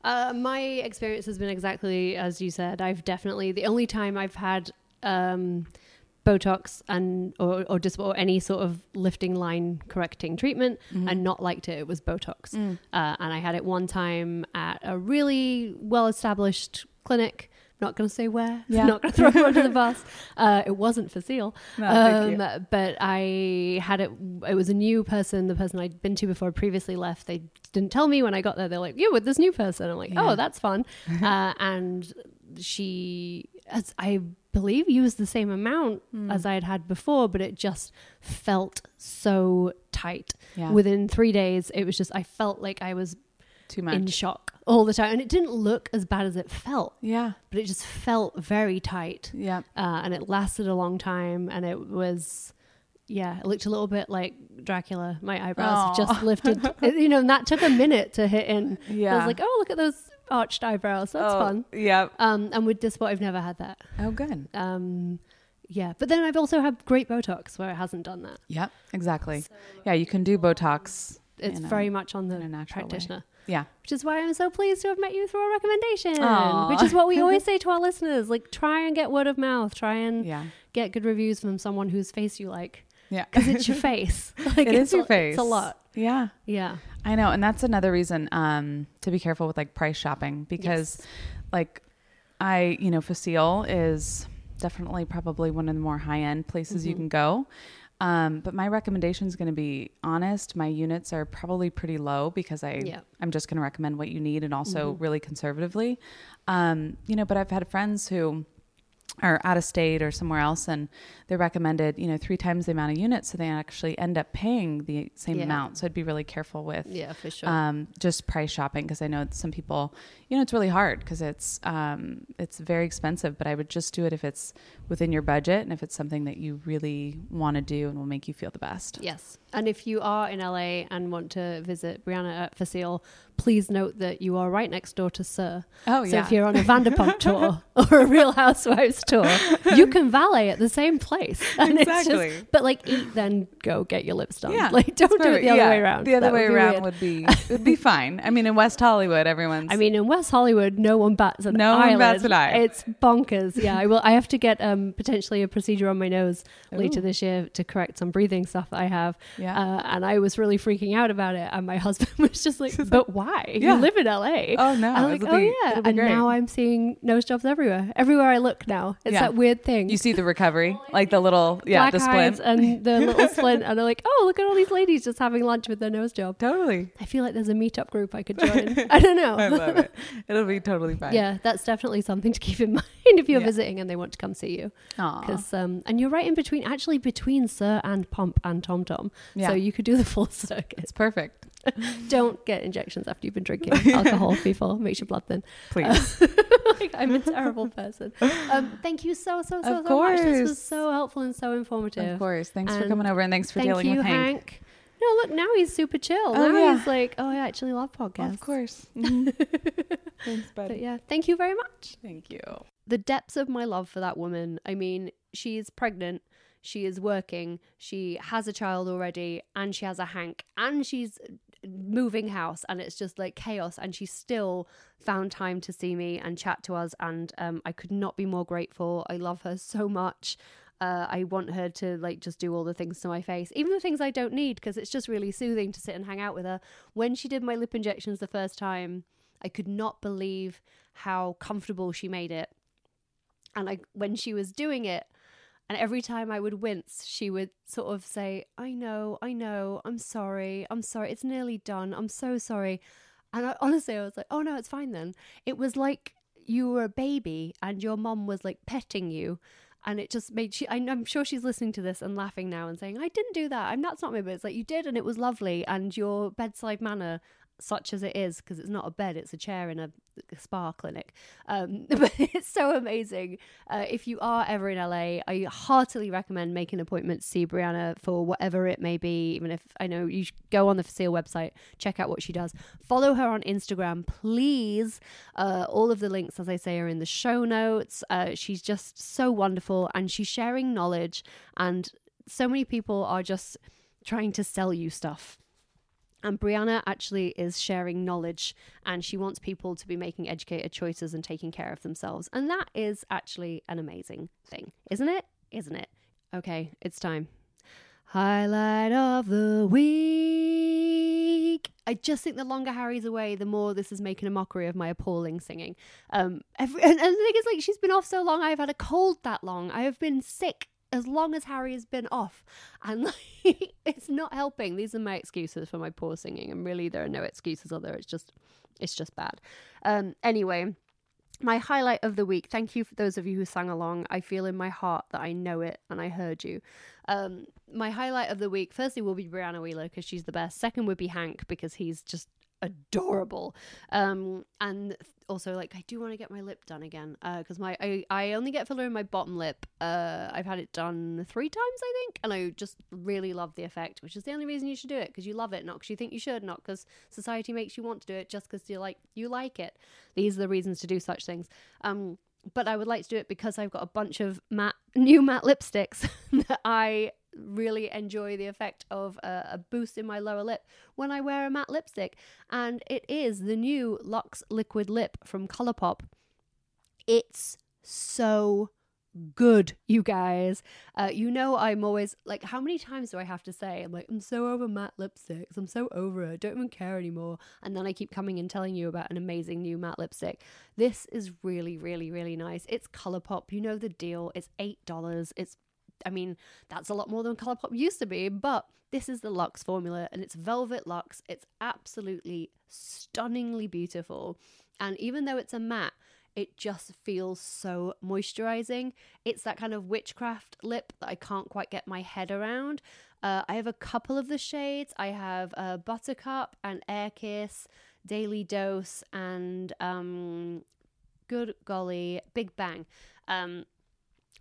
Uh, my experience has been exactly as you said. I've definitely the only time I've had um, Botox and or or just or any sort of lifting line correcting treatment and not liked it. It was Botox, uh, and I had it one time at a really well established clinic. Not going to say where. Yeah. Not going to throw her under the bus. Uh, it wasn't Facile. No. Um, but I had it. It was a new person. The person I'd been to before previously left. They didn't tell me when I got there. They're like, "Yeah, with this new person." I'm like, "Oh, that's fun." uh, and she, as I believe, used the same amount Hmm. as I had had before, but it just felt so tight. Yeah. Within three days, it was just I felt like I was Too much. in shock all the time, and it didn't look as bad as it felt, yeah. but it just felt very tight Yeah. uh, and it lasted a long time and it was yeah it looked a little bit like dracula my eyebrows Aw. just lifted you know and that took a minute to hit in Yeah. i was like oh look at those arched eyebrows that's oh, fun Yeah. um and with Dysport i've never had that Oh, good. um yeah but then i've also had great botox where it hasn't done that Yeah, Exactly. yeah, you can do Botox. it's in a- very much on the way. Yeah. which is why I'm so pleased to have met you through a recommendation. Aw. Which is what we always say to our listeners: like, try and get word of mouth, try and Yeah. get good reviews from someone whose face you like. Yeah. because it's your face. Like It it's is your a, face. It's a lot. Yeah. Yeah. I know, and that's another reason um, to be careful with like price shopping because, like, I you know, Facile is definitely probably one of the more high end places Mm-hmm. you can go. Um, but my recommendation is going to be honest. My units are probably pretty low because I Yeah. I'm just going to recommend what you need and also Mm-hmm. really conservatively. Um, you know, but I've had friends who are out of state or somewhere else and they recommended you know three times the amount of units so they actually end up paying the same Yeah. amount so i'd be really careful with Yeah, for sure. um, just price shopping because I know some people, you know, it's really hard because it's um, it's very expensive. But I would just do it if it's within your budget and if it's something that you really want to do and will make you feel the best. Yes. And if you are in LA and want to visit Brianna at Facile, please note that you are right next door to SUR. Oh, so yeah. if you're on a Vanderpump tour or a Real Housewives tour, you can valet at the same place. And it's Exactly. just, but like eat, then go get your lips done. Yeah, Like don't do it the other Yeah, way around. The other That way would around weird. would be it would be fine. I mean, in West Hollywood, everyone's. I mean, in West Hollywood, no one bats an No one bats an eye. It's bonkers. Yeah, I will. I have to get um, potentially a procedure on my nose later this year to correct some breathing stuff that I have. Yeah. Uh, and I was really freaking out about it, and my husband was just like, "But why? Yeah. You live in LA." Oh, no, I'm like, "Oh be- yeah." And great. now I'm seeing nose jobs everywhere. Everywhere I look now, it's Yeah. that weird thing. you see the recovery, like the little yeah, the splint. and the little splint, and they're like, "Oh, look at all these ladies just having lunch with their nose job." totally. I feel like there's a meetup group I could join. I don't know. I love it. It'll be totally fine. Yeah, that's definitely something to keep in mind if you're Yeah. visiting and they want to come see you. Because um, and you're right in between, actually between SUR and Pump and Tom Tom. Yeah. So you could do the full circuit. It's perfect. Don't get injections after you've been drinking alcohol. People makes your blood thin. Please. like, I'm a terrible person. Um, thank you so so so Of so much. This was so helpful and so informative. Of course. Thanks for coming over and thanks for Thank dealing you, with Hank. Hank. No, look now he's super chill. Oh, now yeah. he's like, oh, I actually love podcasts. Of course. Mhm. Thanks, But yeah, thank you very much. Thank you. the depths of my love for that woman. I mean, she's pregnant, she is working, she has a child already, and she has a Hank, and she's moving house and it's just like chaos and she still found time to see me and chat to us and um, i could not be more grateful. I love her so much. Uh, i want her to like just do all the things to my face even the things i don't need because it's just really soothing to sit and hang out with her. When she did my lip injections the first time i could not believe how comfortable she made it. And I, when she was doing it and every time I would wince, she would sort of say, I know, I know, I'm sorry, I'm sorry, it's nearly done, I'm so sorry. And I, honestly, I was like, oh no, it's fine then. It was like you were a baby and your mom was like petting you. And it just made she, I'm sure she's listening to this and laughing now and saying, I didn't do that. I'm that's not me, but it's like you did and it was lovely. And your bedside manner such as it is, because it's not a bed, it's a chair in a, a spa clinic. Um, but it's so amazing. Uh, if you are ever in LA, I heartily recommend making an appointment to see Brianna for whatever it may be. Even if I know you go on the Facile website, check out what she does. Follow her on Instagram, please. Uh, all of the links, as I say, are in the show notes. Uh, she's just so wonderful and she's sharing knowledge. And so many people are just trying to sell you stuff and Brianna actually is sharing knowledge and she wants people to be making educated choices and taking care of themselves. And that is actually an amazing thing, isn't it? Isn't it? Okay, it's time. Highlight of the week. I just think the longer Harry's away, the more this is making a mockery of my appalling singing. Um, every, and, and the thing is, like, she's been off so long. I've had a cold that long. I have been sick as long as Harry has been off. And like, it's not helping. These are my excuses for my poor singing. And really, there are no excuses other. It's just, it's just bad. Um, anyway, my highlight of the week. Thank you for those of you who sang along. I feel in my heart that I know it and I heard you. Um, my highlight of the week, firstly, will be Brianna Wheeler because she's the best. Second would be Hank because he's just adorable. Um, and also like I do want to get my lip done again because uh, my I, I only get filler in my bottom lip. Uh, I've had it done three times I think, and I just really love the effect, which is the only reason you should do it because you love it, not because you think you should, not because society makes you want to do it, just because you like you like it. These are the reasons to do such things. Um, but I would like to do it because I've got a bunch of matte new matte lipsticks that I really enjoy the effect of a, a, boost in my lower lip when I wear a matte lipstick. And it is the new Lux Liquid Lip from Colourpop. It's so good, you guys. Uh, you know, I'm always like, how many times do I have to say, I'm like, I'm so over matte lipsticks. I'm so over it. Don't even care anymore. And then I keep coming and telling you about an amazing new matte lipstick. This is really, really, really nice. It's Colourpop. You know the deal. It's $8. It's I mean, that's a lot more than Colourpop used to be, but this is the Lux formula and it's Velvet Lux. It's absolutely stunningly beautiful. And even though it's a matte, it just feels so moisturizing. It's that kind of witchcraft lip that I can't quite get my head around. Uh, I have a couple of the shades. I have uh, Buttercup and Air Kiss, Daily Dose, and um, Good Golly, Big Bang. Um,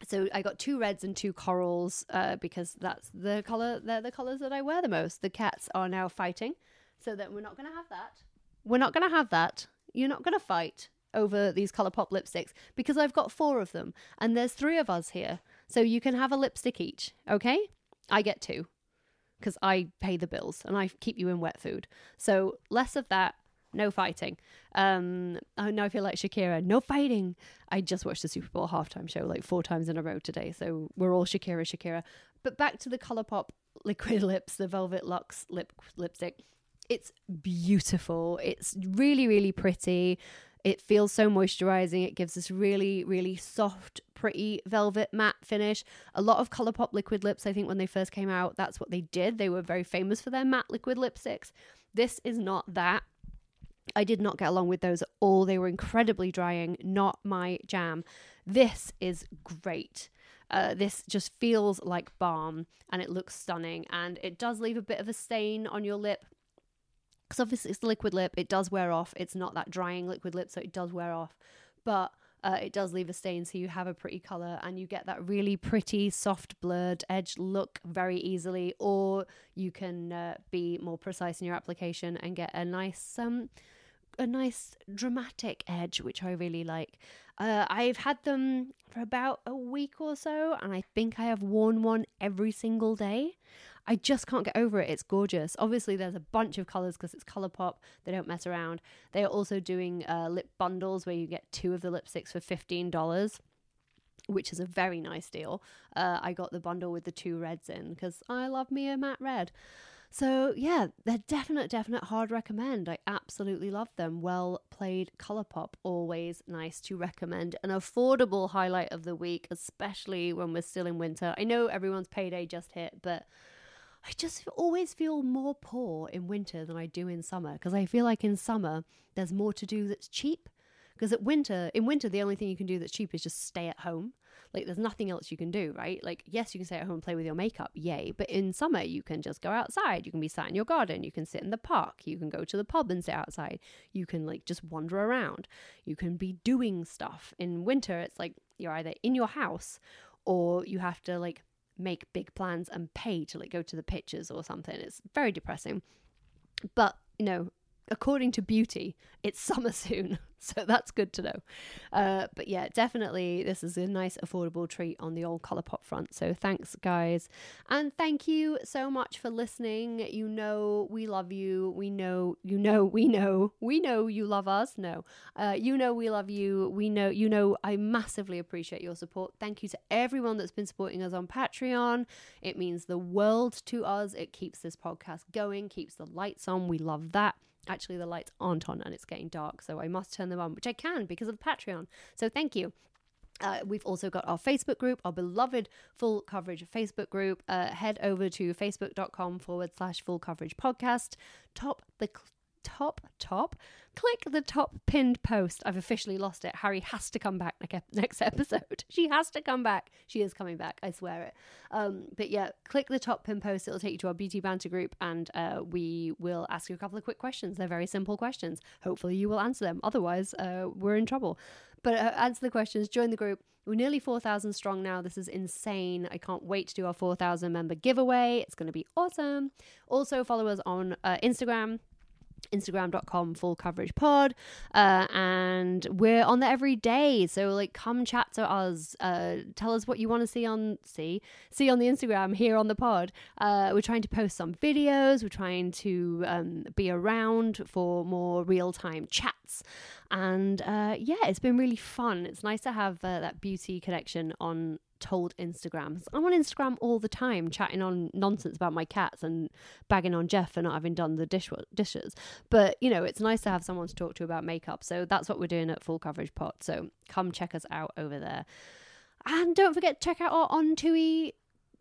so I got two reds and two corals uh, because that's the color. They're the colors that I wear the most. The cats are now fighting, so that we're not going to have that. We're not going to have that. You're not going to fight over these Colourpop lipsticks because I've got four of them, and there's three of us here, so you can have a lipstick each. Okay, I get two because I pay the bills and I keep you in wet food. So less of that no fighting. Um, oh, now I feel like Shakira, no fighting. I just watched the Super Bowl halftime show like four times in a row today, so we're all Shakira, Shakira. But back to the Colourpop liquid lips, the Velvet Lux lip lipstick. It's beautiful. It's really, really pretty. It feels so moisturizing. It gives this really, really soft, pretty velvet matte finish. A lot of Colourpop liquid lips, I think, when they first came out, that's what they did. They were very famous for their matte liquid lipsticks. This is not that. I did not get along with those at all. They were incredibly drying, not my jam. This is great. Uh, this just feels like balm and it looks stunning and it does leave a bit of a stain on your lip because obviously it's liquid lip it does wear off it's not that drying liquid lip so it does wear off but uh, it does leave a stain so you have a pretty color and you get that really pretty soft blurred edge look very easily or you can uh, be more precise in your application and get a nice um a nice dramatic edge, which I really like. Uh, I've had them for about a week or so, and I think I have worn one every single day. I just can't get over it. It's gorgeous. Obviously, there's a bunch of colors because it's Colourpop. They don't mess around. They are also doing uh, lip bundles where you get two of the lipsticks for $15 which is a very nice deal. Uh, I got the bundle with the two reds in because I love me a matte red. So yeah, they're definite, definite hard recommend. I absolutely love them. Well played Colourpop, always nice to recommend. An affordable highlight of the week, especially when we're still in winter. I know everyone's payday just hit, but I just always feel more poor in winter than I do in summer because I feel like in summer there's more to do that's cheap. Because at winter, in winter, the only thing you can do that's cheap is just stay at home. Like there's nothing else you can do, right? Like yes, you can stay at home and play with your makeup, yay. But in summer, you can just go outside. You can be sat in your garden. You can sit in the park. You can go to the pub and sit outside. You can like just wander around. You can be doing stuff. In winter, it's like you're either in your house or you have to like make big plans and pay to like go to the pictures or something. It's very depressing. But you know, according to beauty, it's summer soon. So that's good to know. Uh, but yeah, definitely this is a nice affordable treat on the old Colourpop front. So thanks, guys. And thank you so much for listening. You know we love you. We know, you know, we know, we know you love us. No, uh, you know we love you. We know, you know, I massively appreciate your support. Thank you to everyone that's been supporting us on Patreon. It means the world to us. It keeps this podcast going, keeps the lights on. We love that actually the lights aren't on and it's getting dark so i must turn them on which i can because of the patreon so thank you uh, we've also got our Facebook group, our beloved full coverage Facebook group. Uh, head over to facebook.com forward slash full coverage podcast. Top the top, top, click the top pinned post. I've officially lost it. Harry has to come back next episode. She has to come back. She is coming back. I swear it. Um, but yeah, click the top pinned post. It'll take you to our beauty banter group, and uh, we will ask you a couple of quick questions. They're very simple questions. Hopefully, you will answer them. Otherwise, uh, we're in trouble. But uh, answer the questions. Join the group. We're nearly 4,000 strong now. This is insane. I can't wait to do our 4,000 member giveaway. It's going to be awesome. Also, follow us on uh, Instagram instagram.com full coverage pod uh, and we're on there every day. So like come chat to us uh, tell us what you want to see on see see on the instagram here on the pod. Uh, we're trying to post some videos. We're trying to um, be around for more real-time chats. And uh, yeah it's been really fun. It's nice to have uh, that beauty connection on told Instagram. I'm on Instagram all the time, chatting on nonsense about my cats and bagging on Jeff for not having done the dish dishes. But you know, it's nice to have someone to talk to about makeup. So that's what we're doing at Full Coverage Pod. So come check us out over there, and don't forget to check out our On Tui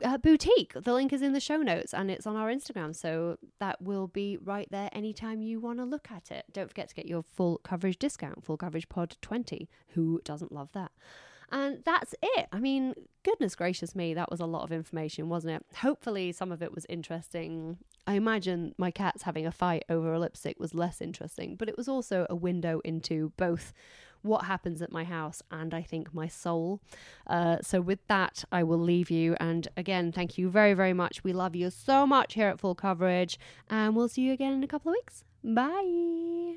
uh, boutique. The link is in the show notes and it's on our Instagram. So that will be right there anytime you want to look at it. Don't forget to get your full coverage discount, full coverage pod 20. Who doesn't love that? And that's it. I mean, goodness gracious me, that was a lot of information, wasn't it? Hopefully, some of it was interesting. I imagine my cats having a fight over a lipstick was less interesting, but it was also a window into both what happens at my house and I think my soul. Uh, so, with that, I will leave you. And again, thank you very, very much. We love you so much here at Full Coverage, and we'll see you again in a couple of weeks. Bye.